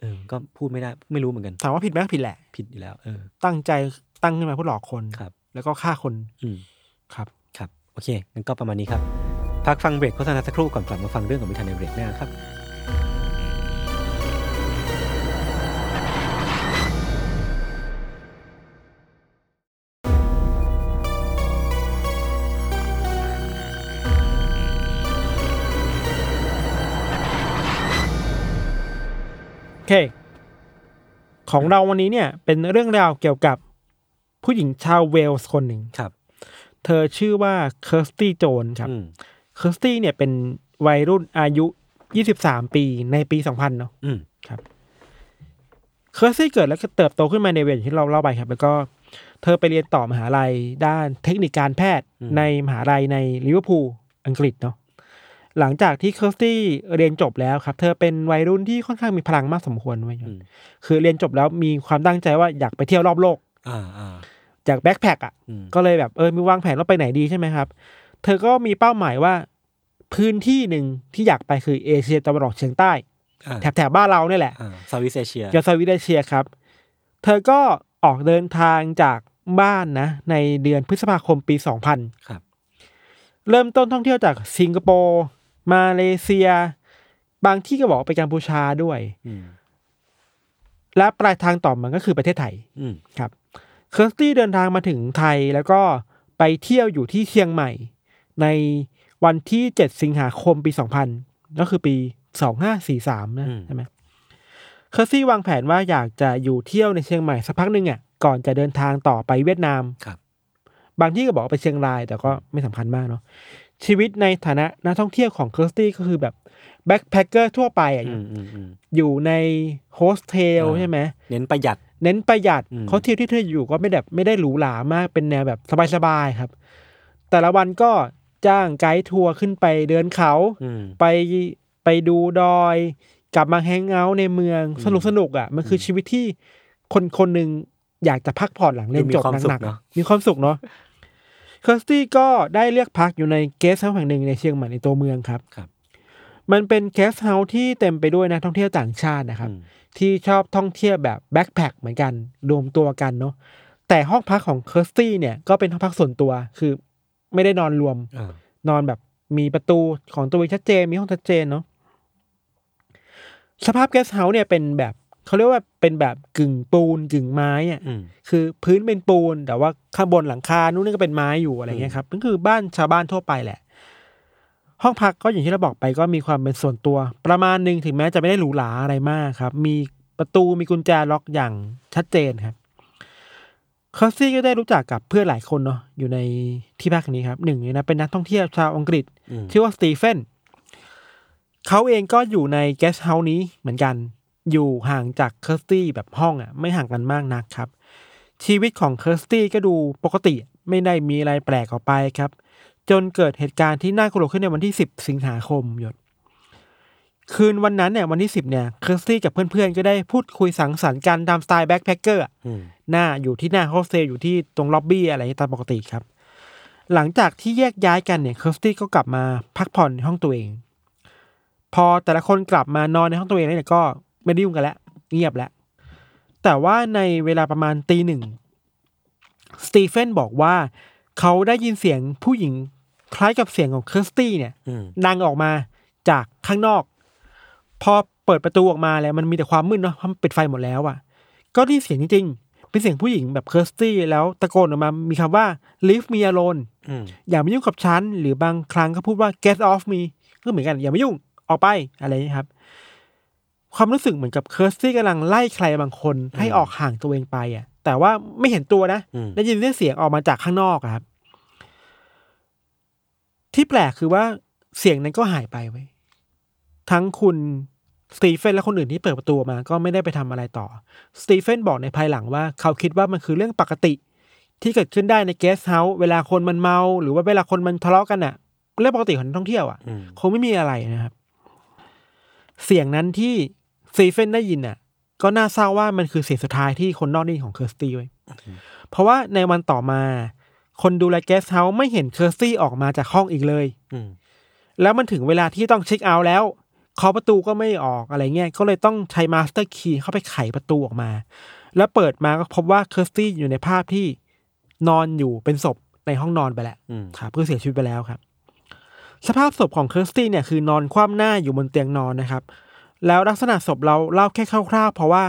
เออ ก็พูดไม่ได้ไม่รู้เหมือนกันถามว่าผิดไหมก็ผิดแหละผิดอยู่แล้ว เออ ตั้งใจตั้งขึ้นมาเพื่อหลอกคนครับ แล้วก็ฆ่าคน อืมครับครับ โอเคงั้นก็ประมาณนี้ครับ พักฟังเบรกโฆษณาสักครู่ก่อนกลับมาฟังเรื่องของพิธันในเบรกหน้าครับ โอเค ของเราวันนี้เนี่ย เป็นเรื่องราวเกี่ยวกับผู้หญิงชาวเวลส์คนหนึ่งครับ เธอชื่อว่าเคิร์สตี้โจนส์ครับอืมเคิร์สตี้เนี่ยเป็นวัยรุ่นอายุยี่สิบสามปีในปีสองพันเนาะอืมเคิร์สตี้เกิดแล้วก็เติบโตขึ้นมาในเวลส์ที่เราเล่าไปครับ แล้วก็เธอไปเรียนต่อมหาลัยด้านเทคนิคการแพทย์ในมหาลัยในลิเวอร์พูลอังกฤษเนาะ หลังจากที่เคิร์สตี้เรียนจบแล้วครับ เธอเป็นวัยรุ่นที่ค่อนข้างมีพลังมากสมควรเว้ยอืมคือเรียนจบแล้วมีความตั้งใจว่าอยากไปเที่ยวรอบโลกอ่าอ่าอยาก backpack อะอืมก็เลยแบบเออมีวางแผนว่าไปไหนดีใช่ไหมครับ เธอก็มีเป้าหมายว่าพื้นที่หนึ่งที่อยากไปคือเอเชียตะวันออกเฉียงใต้อ่าแถบแถบบ้านเราเนี่ยแหละอ่าซาวิสเอเชียยา Southeast Asia ครับ เธอก็ออกเดินทางจากบ้านนะ ในเดือนพฤษภาคมปี2000ครับ เริ่มต้นท่องเที่ยวจากสิงคโปร์ มาเลเซีย บางที่ก็บอกว่าไปกัมพูชาด้วยอืมและปลายทางต่อมาก็คือประเทศไทยอืมครับ เคิร์สตี้เดินทางมาถึงไทยแล้วก็ไปเที่ยวอยู่ที่เชียงใหม่ ในวันที่7สิงหาคมปี2000ก็คือปี2543นะใช่ไหมเคิร์สตี้วางแผนว่าอยากจะอยู่เที่ยวในเชียงใหม่สักพักหนึ่งอะก่อนจะเดินทางต่อไปเวียดนามครับ บางที่ก็บอกว่าไปเชียงรายแต่ก็ไม่สำคัญมากเนาะ ชีวิตในฐานะนักท่องเที่ยวของเคิร์สตี้ก็คือแบบ backpacker ทั่วไปอะอืมอืมอืมอยู่ในโฮสเทลอ่าใช่ไหมเน้นประหยัด เน้นประหยัดอืมเขาเที่ยวที่เธออยู่ก็ไม่แบบไม่ได้หรูหรามากเป็นแนวแบบสบายๆครับ แต่ละวันก็จ้างไกด์ทัวร์ขึ้นไปเดินเขาอืมไปไปดูดอย กลับมา hang out ในเมืองสนุกสนุกๆอะ มันคือชีวิตที่คนคนหนึ่งอยากจะพักผ่อนหลังเรียนจบมีความสุขหนักๆเนอะอะมีความสุขเนาะ เคิร์สตี้ก็ได้เลือกพักอยู่ในเกสต์เฮาส์แห่งหนึ่งในเชียงใหม่ในตัวเมืองครับ ครับ มันเป็นเกสต์เฮาส์ที่เต็มไปด้วยนักท่องเที่ยวต่างชาตินะครับอืมที่ชอบท่องเที่ยวแบบ backpack เหมือนกันรวมตัวกันเนาะแต่ห้องพักของเคิร์สตี้เนี่ยก็เป็นห้องพักส่วนตัวคือไม่ได้นอนรวมอ่านอนแบบมีประตูของตัวเองชัดเจนมีห้องชัดเจนเนาะสภาพเกสต์เฮาส์เนี่ยเป็นแบบ เขาเรียกว่าเป็นแบบกึ่งปูนกึ่งไม้อะอืมคือพื้นเป็นปูน แต่ว่าข้างบนหลังคานู่นนี่ก็เป็นไม้อยู่อะไรเงี้ยครับนั่นคือบ้านชาวบ้านทั่วไปแหละ ห้องพักก็อย่างที่เราบอกไปก็มีความเป็นส่วนตัว ประมาณหนึ่งถึงแม้จะไม่ได้หรูหราอะไรมากครับ มีประตูมีกุญแจล็อกอย่างชัดเจนครับเคิร์สตี้ก็ได้รู้จักกับเพื่อนหลายคนเนาะอยู่ในที่พักนี้ครับหนึ่งในนั้นเป็นนักท่องเที่ยวชาวอังกฤษอืมชื่อว่าสตีเฟนเขาเองก็อยู่ในเกสต์เฮาส์นี้เหมือนกัน อยู่ห่างจากเคิร์สตี้แบบห้องอะไม่ห่างกันมากนักครับ ชีวิตของเคิร์สตี้ก็ดูปกติไม่ได้มีอะไรแปลกออกไปครับ จนเกิดเหตุการณ์ที่น่ากลัวขึ้นในวันที่ 10 สิงหาคมหยด คืนวันนั้นเนี่ยวันที่ 10เนี่ยเคิร์สตี้กับเพื่อนๆ ก็ได้พูดคุยสังสรรค์กันตามสไตล์ backpacker อืมหน้าอยู่ที่หน้าโฮสเทลอยู่ที่ตรงล็อบบี้อะไรอย่างนี้ตามปกติครับ หลังจากที่แยกย้ายกันเนี่ยเคิร์สตี้ก็กลับมาพักผ่อนในห้องตัวเอง พอแต่ละคนกลับมานอนในห้องตัวเองแล้วเนี่ยก็ ไม่ได้ยุ่งกันแล้วเงียบแล้ว แต่ว่าในเวลาประมาณตีหนึ่งสตีเฟนบอกว่าเขาได้ยินเสียงผู้หญิงคล้ายกับเสียงของเคิร์สตี้เนี่ยอืมดังออกมาจากข้างนอก พอเปิดประตูออกมาแล้วมันมีแต่ความมืดเนาะเพราะมันปิดไฟหมดแล้วอะ่ะ ก็ได้ยินเสียงจริงๆเป็นเสียงผู้หญิงแบบเคิร์สตี้แล้วตะโกนออกมา มีคำว่า leave me alone อืมอย่ามายุ่งกับฉัน หรือบางครั้งก็พูดว่า get off me ก็เหมือนกัน อย่ามายุ่งออกไปอะไรอย่างนี้ครับ ความรู้สึกเหมือนกับเคิร์สตี้กำลังไล่ใครบางคน ให้ออกห่างตัวเองไปอะ แต่ว่าไม่เห็นตัวนะอืมได้ยินเสียงออกมาจากข้างนอกอะครับ ที่แปลกคือว่าเสียงนั้นก็หายไปไว้ยทั้งคุณสตีเฟนและคนอื่นที่เปิดประตูออกมาก็ไม่ได้ไปทำอะไรต่อ สตีเฟนบอกในภายหลังว่าเขาคิดว่ามันคือเรื่องปกติ ที่เกิดขึ้นได้ในเกสต์เฮาส์เวลาคนมันเมา หรือว่าเวลาคนมันทะเลาะกันอะเรื่องปกติของนักท่องเที่ยวอะอืมคงไม่มีอะไรนะครับ เสียงนั้นที่ สตีเฟนได้ยินอะ ก็น่าเศร้าว่ามันคือเสียงสุดท้ายที่คนนอกได้ยินของเคิร์สตี้เว้ยเพราะว่าในวันต่อมา คนดูแลเกสต์เฮาส์ไม่เห็นเคิร์สตี้ออกมาจากห้องอีกเลยอืมแล้วมันถึงเวลาที่ต้องเช็คเอาท์แล้วเคาะประตูก็ไม่ออกอะไรเงี้ย ก็เลยต้องใช้ master key เข้าไปไขประตูออกมา แล้วเปิดมาก็พบว่าเคิร์สตี้อยู่ในภาพที่นอนอยู่เป็นศพในห้องนอนไปแล้วอืมครับเพื่อเสียชีวิตไปแล้วครับ สภาพศพของเคิร์สตี้เนี่ยคือนอนคว่ำหน้าอยู่บนเตียงนอนนะครับ แล้วลักษณะศพเราเล่าแค่คร่าวๆ เพราะว่า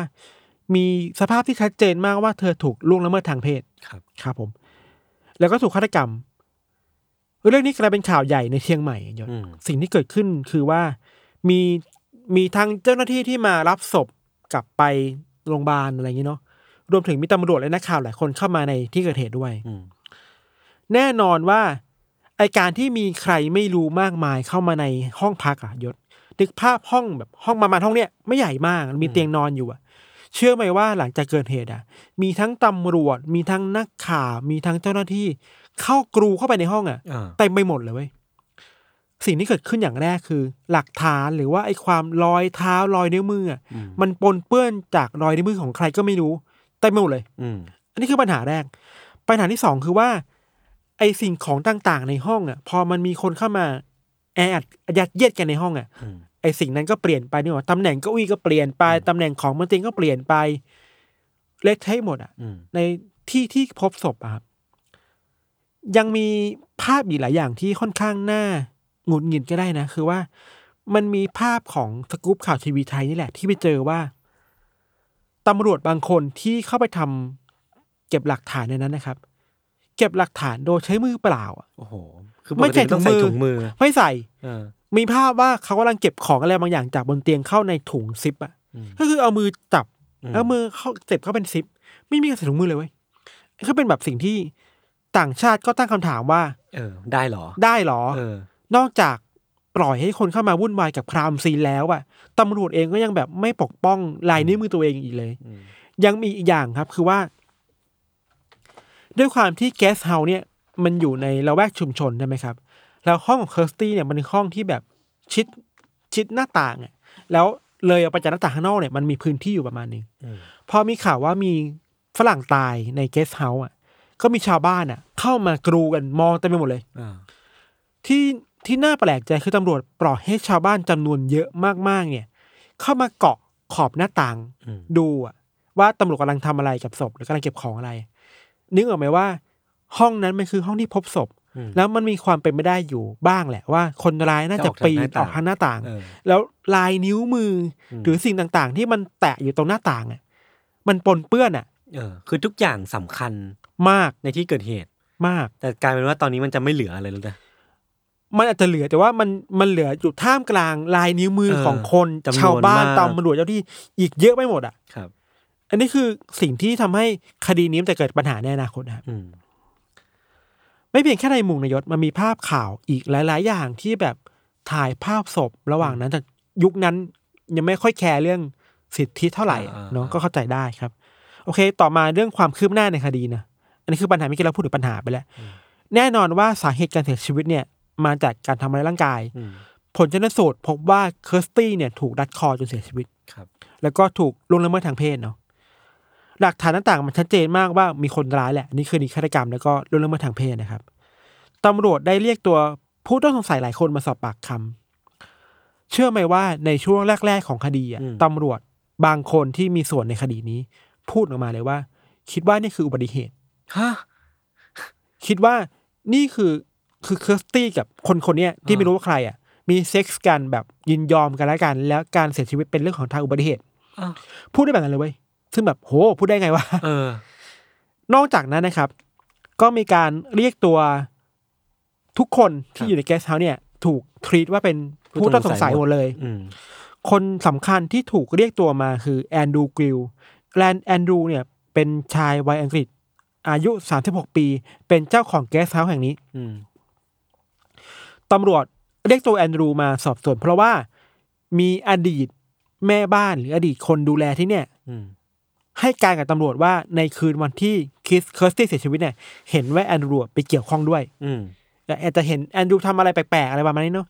มีสภาพที่ชัดเจนมากว่าเธอถูกล่วงละเมิดทางเพศครับครับผม แล้วก็ถูกฆาตกรรม เรื่องนี้กลายเป็นข่าวใหญ่ในเชียงใหม่ยศอืมสิ่งที่เกิดขึ้นคือว่ามีมีทางเจ้าหน้าที่ที่มารับศพกลับไปโรงพยาบาลอะไรอย่างนี้เนาะรวมถึงมีตำรวจและนักข่าวหลายคนเข้ามาในที่เกิดเหตุด้วยอืมแน่นอนว่าไอการที่มีใครไม่รู้มากมายเข้ามาในห้องพักอะยศ นึกภาพห้องแบบห้องประมาณห้องเนี้ยไม่ใหญ่มากมีเตียงนอนอยู่อะเชื่อไหมว่าหลังจากเกิดเหตุอะมีทั้งตำรวจ มีทั้งนักข่าวมีทั้งเจ้าหน้าที่ เข้ากรูเข้าไปในห้องอะอ่าเต็มไปหมดเลยเว้ยสิ่งที่เกิดขึ้นอย่างแรกคือ หลักฐานหรือว่าไอ้ความรอยเท้ารอยนิ้วมืออะอืมมันปนเปื้อนจากรอยนิ้วมือของใครก็ไม่รู้เต็มไปหมดเลยอืมอันนี้คือปัญหาแรก ปัญหาที่สองคือว่า ไอสิ่งของต่างๆ ในห้องอะ พอมันมีคนเข้ามา แออัดยัดเยียดกันในห้องอะอืมไอสิ่งนั้นก็เปลี่ยนไปนี่หว่าตำแหน่งเก้าอี้ก็เปลี่ยนไปตำแหน่งของมันเตียงก็เปลี่ยนไปเละเทะหมดอะอืมในที่ที่พบศพอะครับยังมีภาพอีกหลายอย่างที่ค่อนข้างน่าหงุดหงิดก็ได้นะ คือว่ามันมีภาพของสกู๊ปข่าวทีวีไทยนี่แหละ ที่ไปเจอว่าตำรวจบางคนที่เข้าไปทำเก็บหลักฐานในนั้นนะครับ เก็บหลักฐานโดยใช้มือเปล่าอะโอ้โห คือปไม่กใส่ติต้องใส่ถุถุงงมืมืออไม่ใส่เออมีภาพว่าเขากำลังเก็บของอะไรบางอย่างจากบนเตียงเข้าในถุงซิปอะอืมก็คือเอามือจับอืมแล้วมือเข้าเจ็บเข้าเป็นซิป ไม่มีการใส่ถุงมือเลยเว้ยก็เป็นแบบสิ่งที่ต่างชาติก็ตั้งคำถามว่า เออ ได้เหรอ ได้เหรอเออนอกจากปล่อยให้คนเข้ามาวุ่นวายกับ crime scene แล้วอะตำรวจเองก็ยังแบบไม่ปกป้องลายนิ้วมือตัวเองอีกเลยอืมยังมีอีกอย่างครับ คือว่า ด้วยความที่เกสต์เฮาส์เนี่ย มันอยู่ในละแวกชุมชนใช่ไหมครับ แล้วห้องของเคิร์สตี้เนี่ยมันเป็นห้องที่แบบชิดชิดหน้าต่างอะแล้วเลยออกไปจากหน้าต่างข้างนอกเนี่ยมันมีพื้นที่อยู่ประมาณหนึงอืมพอมีข่าวว่ามีฝรั่งตายในเกสเฮาส์อะ ก็มีชาวบ้านอะ เข้ามากรูกันมองเต็มไปหมดเลยอ่าที่ที่น่าแปลกใจคือตำรวจปล่อยให้ชาวบ้านจำนวนเยอะมากๆ เนี่ย เข้ามาเกาะขอบหน้าต่างอืมดูอะว่าตำรวจกำลังทำอะไรกับศพหรือกำลังเก็บของอะไร นึกออกไหมว่า ห้องนั้นมันคือห้องที่พบศพอืมแล้วมันมีความเป็นไม่ได้อยู่บ้างแหละว่า คนร้ายน่าจะจะออกปีนทางหน้าอต่างอกทางหน้าต่างเออแล้วลายนิ้วมืออมหรือสิ่งต่างๆ ที่มันแตะอยู่ตรงหน้าต่างอะมันปนเปื้อนอะเออคือทุกอย่างสำคัญมากในที่เกิดเหตุมาก แต่กลายเป็นว่าตอนนี้มันจะไม่เหลืออะไรแล้วนะมันอาจจะเหลือแต่ว่ามันมันเหลืออยู่ท่ามกลางลายนิ้วมือเออของคนจำนวนชาวบ้านมากตำรวจเจ้าที่อีกเยอะไปหมดอะครับ อันนี้คือสิ่งที่ทำให้คดีนี้มันจะเกิดปัญหาในอนาคตนะครับอืม ไม่เพียงแค่ในมุมนะยศมันมีภาพข่าวอีกหลาย ๆ อย่างที่แบบถ่ายภาพศพระหว่างนั้นแต่ยุคนั้นยังไม่ค่อยแคร์เรื่องสิทธิเท่าไหร่อะอ่าเนาะก็เข้าใจได้ครับ โอเค ต่อมาเรื่องความคืบหน้าในคดีนะอันนี้คือปัญหาเมื่อกี้เราพูดถึงปัญหาไปแล้ว แน่นอนว่าสาเหตุการเสียชีวิตเนี่ยมาจากการทำร้ายร่างกายอืมผลชนสูตรพบว่าเคิร์สตี้เนี่ยถูกรัดคอจนเสียชีวิตครับ แล้วก็ถูกล่วงละเมิดทางเพศเนาะ หลักฐานต่างๆ มันชัดเจนมากว่ามีคนร้ายแหละนี่คือนิฆาตกรรมแล้วก็ล่วงละเมิดทางเพศนะครับตำรวจได้เรียกตัวผู้ต้องสงสัยหลายคนมาสอบปากคำเชื่อไหมว่าในช่วงแรก ๆ ของคดีอะอืมตำรวจบางคนที่มีส่วนในคดีนี้ พูดออกมาเลยว่า คิดว่านี่คืออุบัติเหตุฮะคิดว่านี่คือคือเคิร์สตี้กับคนคนเนี้ยที่อ่าไม่รู้ว่าใครอะ มีเซ็กส์กันแบบยินยอมกันแล้วกัน แล้วการเสียชีวิตเป็นเรื่องของทางอุบัติเหตุอ้าวพูดได้แบบนั้นเลยเว้ย ซึ่งแบบโหพูดได้ไงวะเออ นอกจากนั้นนะครับ ก็มีการเรียกตัวทุกคนที่อยู่ในเกสต์เฮาส์เนี่ย ถูก treat ว่าเป็นผู้ต้องสงสัยหมดเลยอืมคนสำคัญที่ถูกเรียกตัวมาคือแอนดรูกริลแลนแอนดรูเนี่ย เป็นชายวัยอังกฤษ อายุ 36 ปี เป็นเจ้าของเกสต์เฮาส์แห่งนี้อืมตำรวจเรียกตัวแอนดรูมาสอบสวนเพราะว่ามีอดีตแม่บ้านหรืออดีตคนดูแลที่เนี่ยอืม ให้การกับตำรวจว่าในคืนวันที่คริสเคิร์สตี้เสียชีวิตเนี่ย เห็นว่าแอนดรูไปเกี่ยวข้องด้วย อืมแต่อาจจะเห็นแอนดรูทำอะไรแปลกๆอะไรประมาณนี้เนาะ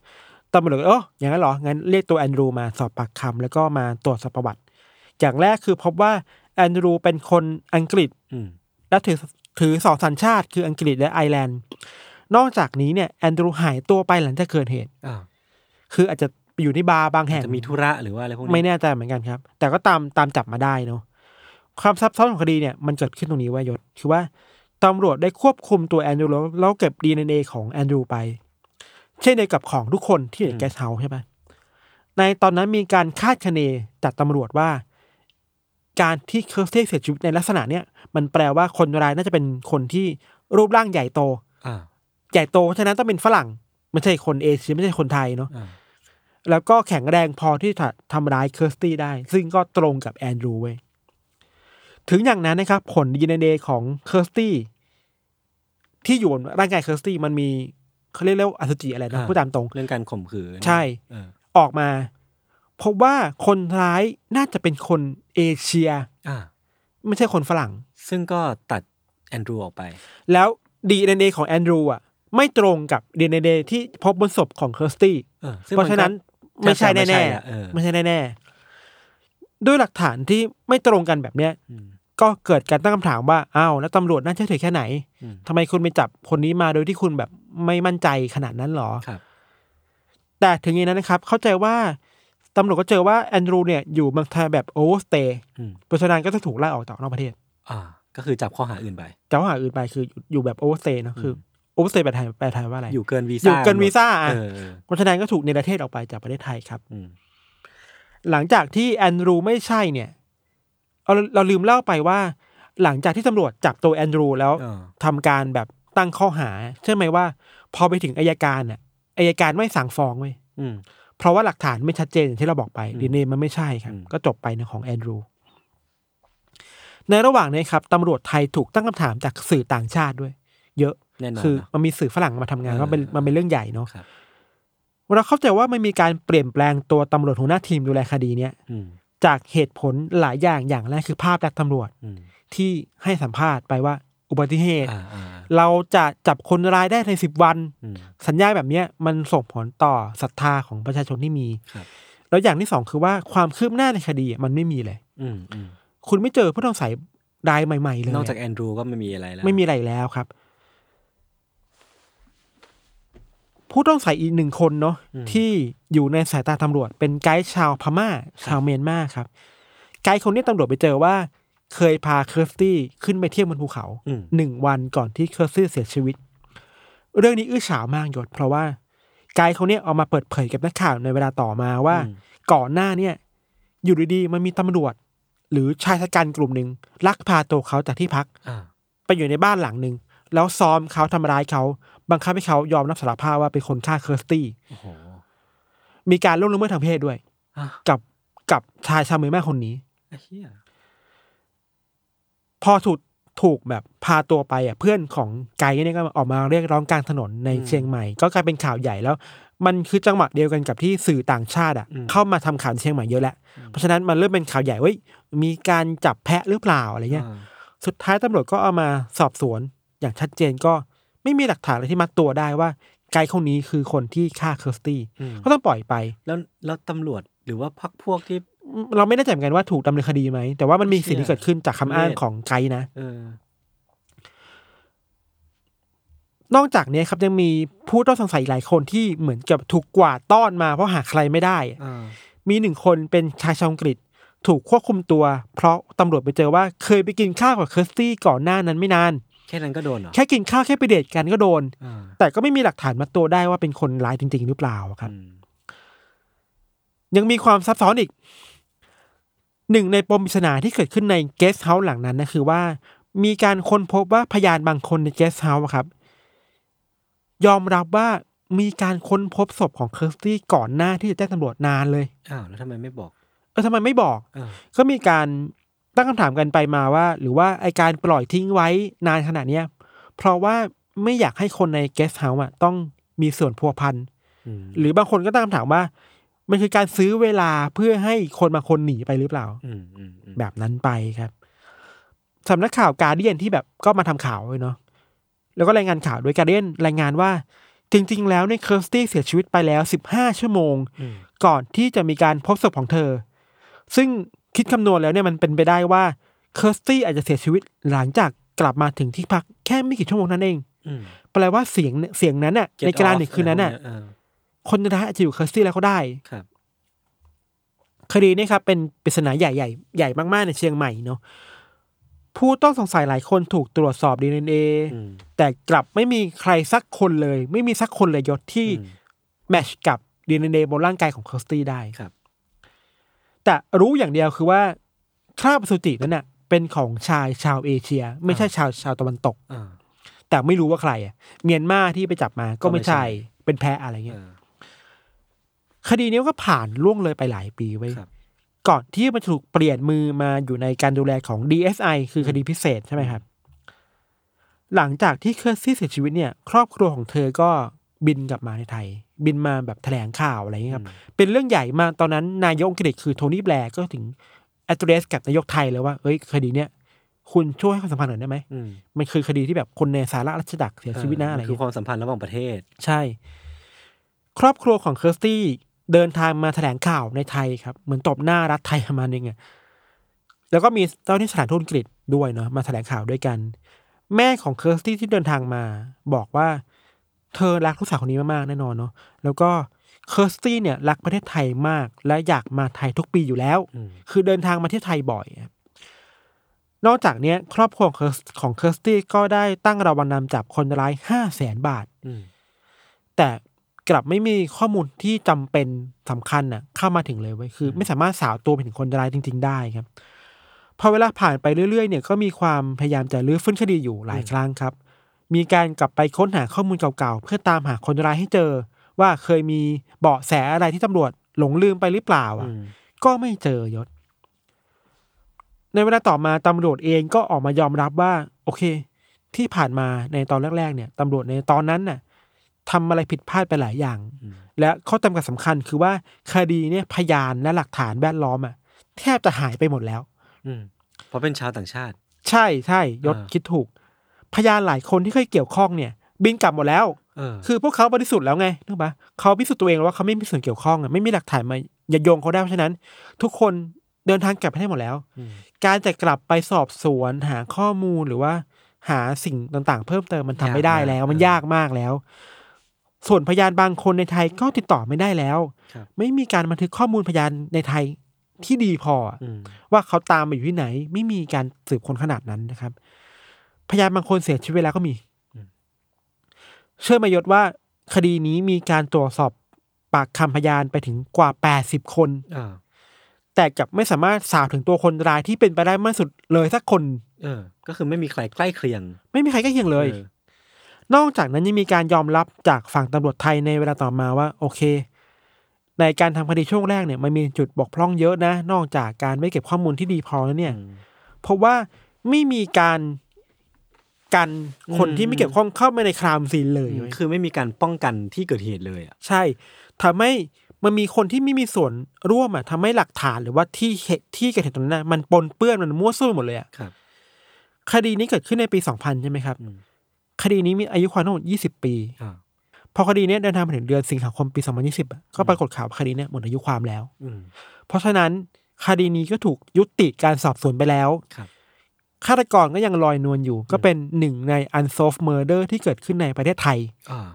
ตำรวจก็เอออย่างนั้นเหรอ งั้นเรียกตัวแอนดรูมาสอบปากคำแล้วก็มาตรวจสอบประวัติ อย่างแรกคือพบว่าแอนดรูเป็นคนอังกฤษอืมและถือถือสองสัญชาติคืออังกฤษและไอร์แลนด์ นอกจากนี้เนี่ยแอนดรูหายตัวไปหลังจากเกิดเหตุอ้าวคืออาจจะไปอยู่ในบาร์บางแห่งจะมีธุระหรือว่าอะไรพวกนี้ไม่แน่ใจเหมือนกันครับ แต่ก็ตามตามจับมาได้เนาะ ความซับซ้อนของคดีเนี่ยมันเกิดขึ้นตรงนี้ว่ายศคือว่าตำรวจได้ควบคุมตัวแอนดรูแล้วแล้วเก็บดีเอ็นเอของแอนดรูไป เช่นเดียวกับของทุกคนที่อยู่ในเกสต์เฮาส์ใช่ไหมในตอนนั้นมีการคาดคะเนจากตำรวจว่า การที่เคิร์สตี้เสียชีวิตในลักษณะเนี้ยมันแปลว่าคนร้ายน่าจะเป็นคนที่รูปร่างใหญ่โตอ่าใหญ่โตฉะนั้นต้องเป็นฝรั่ง ไม่ใช่คนเอเชียไม่ใช่คนไทยเนาะอ่าแล้วก็แข็งแรงพอที่จะทำร้ายเคิร์สตี้ได้ ซึ่งก็ตรงกับแอนดรูเว้ย ถึงอย่างนั้นนะครับ ผลดีเอ็นเอของเคิร์สตี้ที่อยู่บนร่างกายเคิร์สตี้มันมีเขาเรียกเรียกว่าอสุจิอะไรนะพูดตามตรง เรื่องการข่มขืนใช่เออออกมาพบว่าคนร้ายน่าจะเป็นคนเอเชียอ่าไม่ใช่คนฝรั่ง ซึ่งก็ตัดแอนดรูออกไป แล้วดีเอ็นเอของแอนดรูอะ ไม่ตรงกับดีเอ็นเอที่พบบนศพของเคิร์สตี้เออซึ่งเพราะฉะนั้นมันก็ไม่ใช่แทบจะไม่แน่ใช่อะเออๆไม่ใช่แน่ๆด้วยหลักฐานที่ไม่ตรงกันแบบเนี้ยอืม ก็เกิดการตั้งคำถามว่าอ้าวแล้วตำรวจน่าเชื่อถือแค่ไหนอืมทำไมคุณไปจับคนนี้มาโดยที่คุณแบบไม่มั่นใจขนาดนั้นหรอครับ แต่ถึงอย่างนั้นนะครับ เข้าใจว่าตำรวจก็เจอว่าแอนดรูเนี่ยอยู่เมืองไทยแบบ overstay อืมเพราะฉะนั้นก็จะถูกไล่ออกจากนอกประเทศ อ่า ก็คือจับข้อหาอื่นไปแต่ว่าข้อหาอื่นไปคืออยู่แบบ overstay เนอะคือ overstay แปลไทยแปลไทยว่าอะไร อยู่เกินวีซ่ายู่เกินวีซ่าอะเออเออเพราะฉะนั้นก็ถูกในประเทศออกไปจากประเทศไทยครับอืมหลังจากที่แอนดรูไม่ใช่เนี่ย เราเราลืมเล่าไปว่า หลังจากที่ตำรวจจับตัวแอนดรูแล้วเออ ทำการแบบตั้งข้อหาเชื่อไหมว่า พอไปถึงอายการน่ะอายการไม่สั่งฟ้องเว้ยอืม เพราะว่าหลักฐานไม่ชัดเจนอย่างที่เราบอกไปอืมดีเนมันไม่ใช่ครับ อืม ก็จบไปนะของแอนดรูในระหว่างนี้ครับตำรวจไทยถูกตั้งคำถามจากสื่อต่างชาติด้วย เยอะ แน่นอนคือนะ มันมีสื่อฝรั่งมาทำงานเออว่าเป็นมันเป็นเรื่องใหญ่เนาะครับ เราเข้าใจว่ามันมีการเปลี่ยนแปลงตัวตำรวจหัวหน้าทีมดูแลคดีเนี้ยอืม จากเหตุผลหลายอย่างอย่างแรกคือภาพลักษณ์ตำรวจอืมที่ให้สัมภาษณ์ไปว่าอุบัติเหตุอ่าอ่าเราจะจับคนร้ายได้ในสิบวันอืมสัญญาแบบเนี้ยมันส่งผลต่อศรัทธาของประชาชนที่มีครับแล้วอย่างที่สองคือว่าความคืบหน้าในคดีอะมันไม่มีเลยอืมอืมคุณไม่เจอผู้ต้องสงสัยรายใหม่ ๆ เลย นอกจากแอนดรูก็ไม่มีอะไรแล้ว ไม่มีอะไรแล้วครับ ผู้ต้องสงสัยอีกหนึ่งคนเนาะที่อยู่ในสายตาตำรวจ เป็นไกด์ชาวพม่า ชาวเมียนมาครับ ไกด์คนนี้ตำรวจไปเจอว่า เคยพาเคิร์สตี้ขึ้นไปเที่ยวบนภูเขาอืมหนึ่งวันก่อนที่เคิร์สตี้เสียชีวิต เรื่องนี้อื้อฉาวมากยศเพราะว่าไกด์เขาเนี่ยเอามาเปิดเผยกับนักข่าวในเวลาต่อมาว่าอืมก่อนหน้าเนี่ย อยู่ดีๆมันมีตำรวจ หรือชายฉกรรจ์กลุ่มหนึ่งลักพาตัวเขาจากที่พักอ่าไปอยู่ในบ้านหลังหนึ่งแล้วซ้อมเขาทำร้ายเขา บังคับให้เขายอมรับสารภาพว่าเป็นคนฆ่าเคิร์สตี้โอ้โหมีการล่วงละเมิดทางเพศด้วยอะกับกับชายชาวเมียนมาคนนี้ไอ้เหี้ยพอถูกถูกแบบพาตัวไปอะเพื่อนของไกด์เนี่ยก็ออกมาเรียกร้องกลางถนนในเชียงใหม่ ก็กลายเป็นข่าวใหญ่แล้ว มันคือจังหวะเดียวกันกับที่สื่อต่างชาติอะ เข้ามาทำข่าวในเชียงใหม่เยอะแล้วเพราะฉะนั้นมันเริ่มเป็นข่าวใหญ่เว้ยมีการจับแพะหรือเปล่าอะไรเงี้ยอ่าสุดท้ายตำรวจก็เอามาสอบสวนอย่างชัดเจนก็ ไม่มีหลักฐานอะไรที่มัดตัวได้ว่าไกด์คนนี้คือคนที่ฆ่าเคิร์สตี้อืมก็ต้องปล่อยไป แล้วแล้วตำรวจหรือว่าพักพวกที่เราไม่แน่ใจเหมือนกันว่าถูกดำเนินคดีไหม แต่ว่ามันมีสิ่งที่เกิดขึ้นจากคำอ้างทุเรศของไกด์นะเออนอกจากนี้ครับยังมีผู้ต้องสงสัยหลายคนที่เหมือนกับถูกกวาดต้อนมาเพราะหาใครไม่ได้อ่ามีหนึ่งคนเป็นชายชาวอังกฤษ ถูกควบคุมตัว เพราะตำรวจไปเจอว่าเคยไปกินข้าวกับเคิร์สตี้ก่อนหน้านั้นไม่นาน แค่นั้นก็โดนเหรอ แคกินข้าวแค่ไปเดทกันก็โดน อ่าแต่ก็ไม่มีหลักฐานมัดตัวได้ว่าเป็นคนร้ายจริง ๆ หรือเปล่าครับ อืมยังมีความซับซ้อนอีก หนึ่งในปมปริศนาที่เกิดขึ้นในเกสต์เฮาส์หลังนั้นนะคือว่า มีการค้นพบว่าพยานบางคนในเกสต์เฮาส์ครับ ยอมรับว่ามีการค้นพบศพของเคิร์สตี้ก่อนหน้าที่จะแจ้งตำรวจนานเลย อ้าวแล้วทำไมไม่บอกเออทำไมไม่บอก เออก็มีการ ตั้งคำถามกันไปมาว่า หรือว่าไอการปล่อยทิ้งไว้นานขนาดเนี้ยเพราะว่าไม่อยากให้คนในเกสต์เฮาส์อะต้องมีส่วนพัวพันอืมหรือบางคนก็ตั้งคำถามว่า มันคือการซื้อเวลาเพื่อให้คนบางคนหนีไปหรือเปล่าอืมอืมอืมแบบนั้นไปครับสำนักข่าวการ์เดียนที่แบบก็มาทำข่าวเลยเนาะแล้วก็รายงานข่าวโดยการ์เดียนรายงานว่า จริง ๆ แล้วในยเคิร์สตี้เสียชีวิตไปแล้วสิบห้าชั่วโมงอืมก่อนที่จะมีการพบศพของเธอ ซึ่ง คิดคำนวณแล้วเนี่ยมันเป็นไปได้ว่าเคิร์สตี้อาจจะเสียชีวิตหลังจากกลับมาถึงที่พักแค่ไม่กี่ชั่วโมงนั้นเองอืมแปลว่าเสียงเสียงนั้นน่ะ Get ในกลาง off ดึกคืนนั้นน่ะอะไรพวกเยเออคนร้ายอาจจะฆ่าเคิร์สตี้แล้วก็ได้ครับคดีนี้ครับเป็นปริศนาใหญ่ใหญ่ใหญ่มากๆในเชียงใหม่เนาะผู้ต้องสงสัยหลายคนถูกตรวจสอบดีเอ็นเออืมแต่กลับไม่มีใครสักคนเลย ไม่มีสักคนเลยยศที่อืม match กับดีเอ็นเอ บนร่างกายของเคิร์สตี้ได้ครับ แต่รู้อย่างเดียวคือว่าคราบอสุจินั้นน่ะเป็นของชายชาวเอเชีย ไม่ใช่ชาวชาวตะวันตกอ่า แต่ไม่รู้ว่าใครอะเมียนมาที่ไปจับมาก็ก็ไม่ไม่ใช่ ใช่เป็นแพ้อะไรเงี้เอยอคดีนี้ก็ผ่านล่วงเลยไปหลายปีไว้ยครับ ก่อนที่มันถูกเปลี่ยนมือมาอยู่ในการดูแลของ DSI คือคดีพิเศษใช่ไหมครับ หลังจากที่เคอร์ซี่เสียชีวิตเนี่ย ครอบครัวของเธอก็บินกลับมาในไทย บินมาแบบแถลงข่าวอะไรอย่างเงี้ยครับอืมเป็นเรื่องใหญ่มากตอนนั้นนายกอังกฤษคือโทนี่แบร์ก็ถึง address กับนายกไทยเลยว่าเอ้ยคดีเนี้ยคุณช่วยให้ความสัมพันธ์หน่อยได้ไหมอืมมันคือคดีที่แบบคนในสหราชอาณาจักรเสียชีวิตนะอะไรมันคือเงี้ยความสัมพันธ์ระหว่างประเทศ ใช่ ครอบครัวของเคิร์สตี้เดินทางมาแถลงข่าวในไทยครับ เหมือนตบหน้ารัฐไทยประมาณนึงอะแล้วก็มีเจ้าหน้าที่สถานทูตอังกฤษด้วยเนาะมาแถลงข่าวด้วยกัน แม่ของเคิร์สตี้ที่เดินทางมา บอกว่า เธอรักลูกสาวคนนี้มากๆแน่นอนเนาะแล้วก็เคิร์สตี้เนี่ยรักประเทศไทยมาก และอยากมาไทยทุกปีอยู่แล้วอืมคือเดินทางมาที่ไทยบ่อยครับนอกจากเนี้ยครอบครัวของเคิร์สของเคิร์สตี้ก็ได้ตั้งรางวัลนำจับคนร้ายห้าแสนบาทอืมแต่กลับไม่มีข้อมูลที่จำเป็นสำคัญน่ะ เข้ามาถึงเลยเว้ยคือ ไม่สามารถสาวตัวไปถึงคนร้ายจริง ๆ ได้ครับพอเวลาผ่านไปเรื่อยๆ เนี่ยก็มีความพยายามจะรื้อฟื้นคดีอยู่หลายครั้งครับ มีการกลับไปค้นหาข้อมูลเก่าๆ เพื่อตามหาคนร้ายให้เจอ ว่าเคยมีเบาะแสอะไรที่ตำรวจหลงลืมไปหรือเปล่าอือะมก็ไม่เจอยศ ในเวลาต่อมาตำรวจเองก็ออกมายอมรับว่า โอเค ที่ผ่านมาในตอนแรก ๆ เนี่ยตำรวจในตอนนั้นน่ะทำอะไรผิดพลาดไปหลายอย่างอืมและข้อจำกัดสำคัญคือว่าคดีเนี่ยพยานและหลักฐานแวดล้อมอะแทบจะหายไปหมดแล้วอืมเพราะเป็นชาวต่างชาติ ใช่ใช่ยศอ่าคิดถูก พยานหลายคนที่เคยเกี่ยวข้องเนี่ย บินกลับหมดแล้วเออคือพวกเขาบริสุทธิ์แล้วไงนึกปะเขาพิสูจน์ตัวเองแล้วว่าเขาไม่มีส่วนเกี่ยวข้องอะไม่มีหลักฐานมาอย่าโยงเขาได้เพราะฉะนั้น ทุกคนเดินทางกลับไปได้หมดแล้วมการจะกลับไปสอบสวนหาข้อมูลหรือว่า หาสิ่งต่างๆ เพิ่มเติมมันทำไม่ได้แล้ว มันยากมากแล้ว ส่วนพยานบางคนในไทยก็ติดต่อไม่ได้แล้วครับไม่มีการบันทึกข้อมูลพยานในไทยที่ดีพออะอืมว่าเขาตามไปอยู่ที่ไหน ไม่มีการสืบคนขนาดนั้นนะครับ พยานบางคนเสียชีวิตไปแล้วก็มี เชื่อมายศว่าคดีนี้มีการตรวจสอบปากคำพยานไปถึงกว่า80คนอ่าแต่กลับไม่สามารถสาวถึงตัวคนร้ายที่เป็นไปได้มากสุดเลยสักคน เออ ก็คือไม่มีใครใกล้เคียง ไม่มีใครใกล้เคียงเลยออนอกจากนั้นยังมีการยอมรับจากฝั่งตำรวจไทยในเวลาต่อมาว่า โอเค ในการทำคดีช่วงแรกเนี่ยมันมีจุดบกพร่องเยอะนะ นอกจากการไม่เก็บข้อมูลที่ดีพอแล้วเนี่ยอืมเพราะว่าไม่มีการ กันคนอืมที่ไม่เกี่ยวข้องเข้ามาในครามซีนเลยอืมเว้ยคือไม่มีการป้องกันที่เกิดเหตุเลยอะใช่ทำให้มันมีคนที่ไม่มีส่วนร่วมอะทำให้หลักฐานหรือว่าที่เหตุที่เกิดเหตุตรงนั้นนะมันปนเปื้อนมันมั่วซั่วหมดเลยอะครับ คดีนี้เกิดขึ้นในปี2000ใช่ไหมครับอืมคดีนี้มีอายุความทั้งหมด20ปีอ่าพอคดีเนี้ยเดินทางมาถึงเดือนสิงหาคมปี2020อะก็ปรากฏข่าวว่าคดีเนี้ยหมดอายุความแล้ว อืมเพราะฉะนั้นคดีนี้ก็ถูกยุติการสอบสวนไปแล้วครับ ฆาตกรก็ยังลอยนวลอยู่ ก็เป็นหนึ่งใน unsolved murder ที่เกิดขึ้นในประเทศไทยอ่า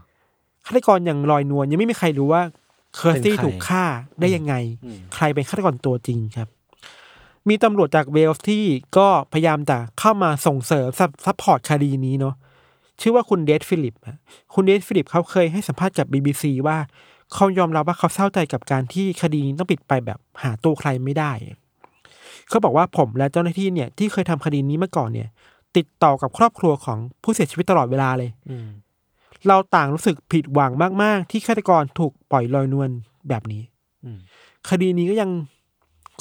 ฆาตกรยังลอยนวลยังไม่มีใครรู้ว่าเคิร์สตี่เป็นใครถูกฆ่าได้ยังไงอืมใครเป็นฆาตกรตัวจริงครับ มีตำรวจจากเวลส์ที่ก็พยายามจะเข้ามาส่งเสริม support คดีนี้เนาะชื่อว่าคุณเดชฟิลิปอะคุณเดชฟิลิปเขาเคยให้สัมภาษณ์กับ BBC ว่าเขายอมรับว่าเขาเศร้าใจกับการที่คดีนี้ต้องปิดไปแบบหาตัวใครไม่ได้ เขาบอกว่าผมและเจ้าหน้าที่เนี่ยที่เคยทำคดีนี้มาก่อนเนี่ย ติดต่อกับครอบครัวของผู้เสียชีวิตตลอดเวลาเลยอืมเราต่างรู้สึกผิดหวังมาก ๆ ที่ฆาตกรถูกปล่อยลอยนวลแบบนี้อืมคดีนี้ก็ยัง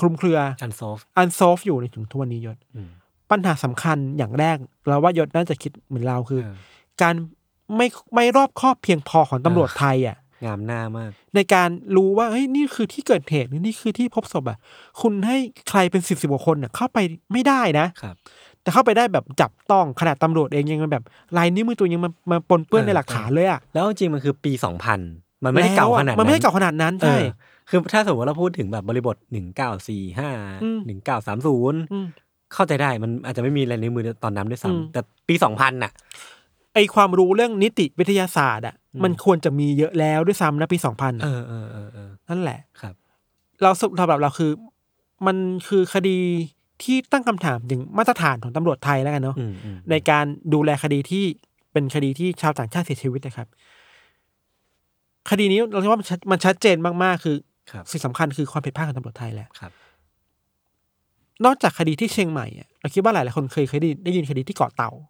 คลุมเครืออันซอฟอันโซฟอยู่ในถึงทุกวันนี้ยศอืมปัญหาสำคัญอย่างแรก เราว่ายศน่าจะคิดเหมือนเราคือเออการไม่ไม่รอบคอบเพียงพอของตำรวจไทยอะ งามหน้ามาก ในการรู้ว่าเฮ้ยนี่คือที่เกิดเหตุหรือนี่คือที่พบศพอะ คุณให้ใครเป็นสิบสิบกว่าคนอะเข้าไปไม่ได้นะครับ แต่เข้าไปได้แบบจับต้องขนาดตำรวจเองยังแบบลายนิ้วมือตัวยังมามาปนเปื้อนเออในหลักฐานเลยอะแล้วจริงๆมันคือปีสองพันมันไม่ได้เก่าขนาดแล้วอะมันไม่ได้เก่าขนาดนั้นเอใช่อคือถ้าสมมติเราพูดถึงแบบบริบทหนึ่งเก้าสี่ห้าอืมหนึ่งเก้าสามศูนย์อืมเข้าใจได้มันอาจจะไม่มีลายนิ้วมือตอนนั้นด้วยอืมซ้ำแต่ปีสองพันน่ะ ไอความรู้เรื่องนิติวิทยาศาสตร์อะอืมมันควรจะมีเยอะแล้วด้วยซ้ำนะปีสองพันเออเออเออเออนั่นแหละครับ เราสำหรับเราคือ มันคือคดีที่ตั้งคำถามถึงมาตรฐานของตำรวจไทยแล้วกันเนาะอืมอืมในการดูแลคดีที่เป็นคดีที่ชาวต่างชาติเสียชีวิตนะครับ คดีนี้เราคิดว่ามันชัดมันชัดเจนมากๆ คือครับสิ่งสำคัญคือความผิดพลาดของตำรวจไทยแหละครับ นอกจากคดีที่เชียงใหม่อะเราคิดว่าหลายๆคนเคยเคยได้ยินได้ยินคดีที่เกาะเต่าอืมอืมอืม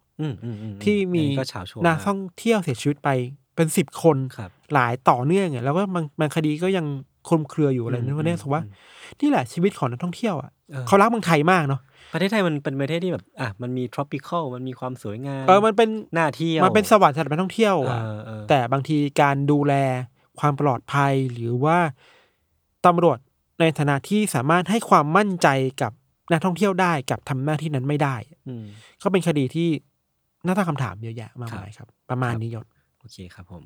ที่มีอันนี้ก็เฉาชัวร์นักมากท่องเที่ยวเสียชีวิตไปเป็นสิบคนครับหลายต่อเนื่องอะแล้วก็บางบางคดีก็ยังคลุมเครืออยู่อะไรอืมนั่นก็เนี่ยรู้สึกว่าอืมนี่แหละชีวิตของนักท่องเที่ยวอะเออเขารักเมืองไทยมากเนาะประเทศไทยมันเป็นประเทศที่แบบอะมันมี tropical มันมีความสวยงามเออมันเป็นน่าเที่ยวมันเป็นสวรรค์สำหรับนักท่องเที่ยวเออะอเออแต่บางทีการดูแลความปลอดภัยหรือว่าตำรวจในฐานะที่สามารถให้ความมั่นใจกับนักท่องเที่ยวได้กับทำหน้าที่นั้นไม่ได้อืมก็เป็นคดีที่ น่าตั้งคำถามเยอะแยะมากครับมายครับ ประมาณนี้ยศโอเคครับผม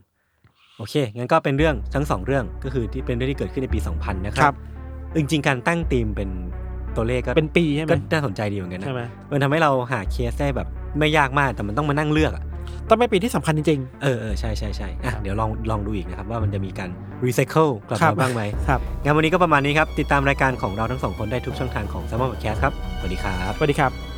โอเคงั้นก็เป็นเรื่องทั้งสองเรื่องก็คือที่เป็นเรื่องที่เกิดขึ้นในปี 2000 นะคครัรับจริงๆการตั้งธีมเป็นตัวเลขก็เป็นปีใช่ไหมก็น่าสนใจดีเหมือนกันนะใช่ไหมมันทำให้เราหาเคสได้แบบไม่ยากมากแต่มันต้องมานั่งเลือกอะต้องเป็นปีที่สำคัญจริงเออเออใช่ใช่ใช่อะครับเดี๋ยวลองลองดูอีกนะครับ ว่ามันจะมีการรีไซเคิลกลับครับมาบ้างไหมๆครับงั้นวันนี้ก็ประมาณนี้ครับ ติดตามรายการของเราทั้งสองคนได้ทุกช่องทางของ s ซ m m o n Podcast ครับ สวัสดีครับ สวัสดีครับ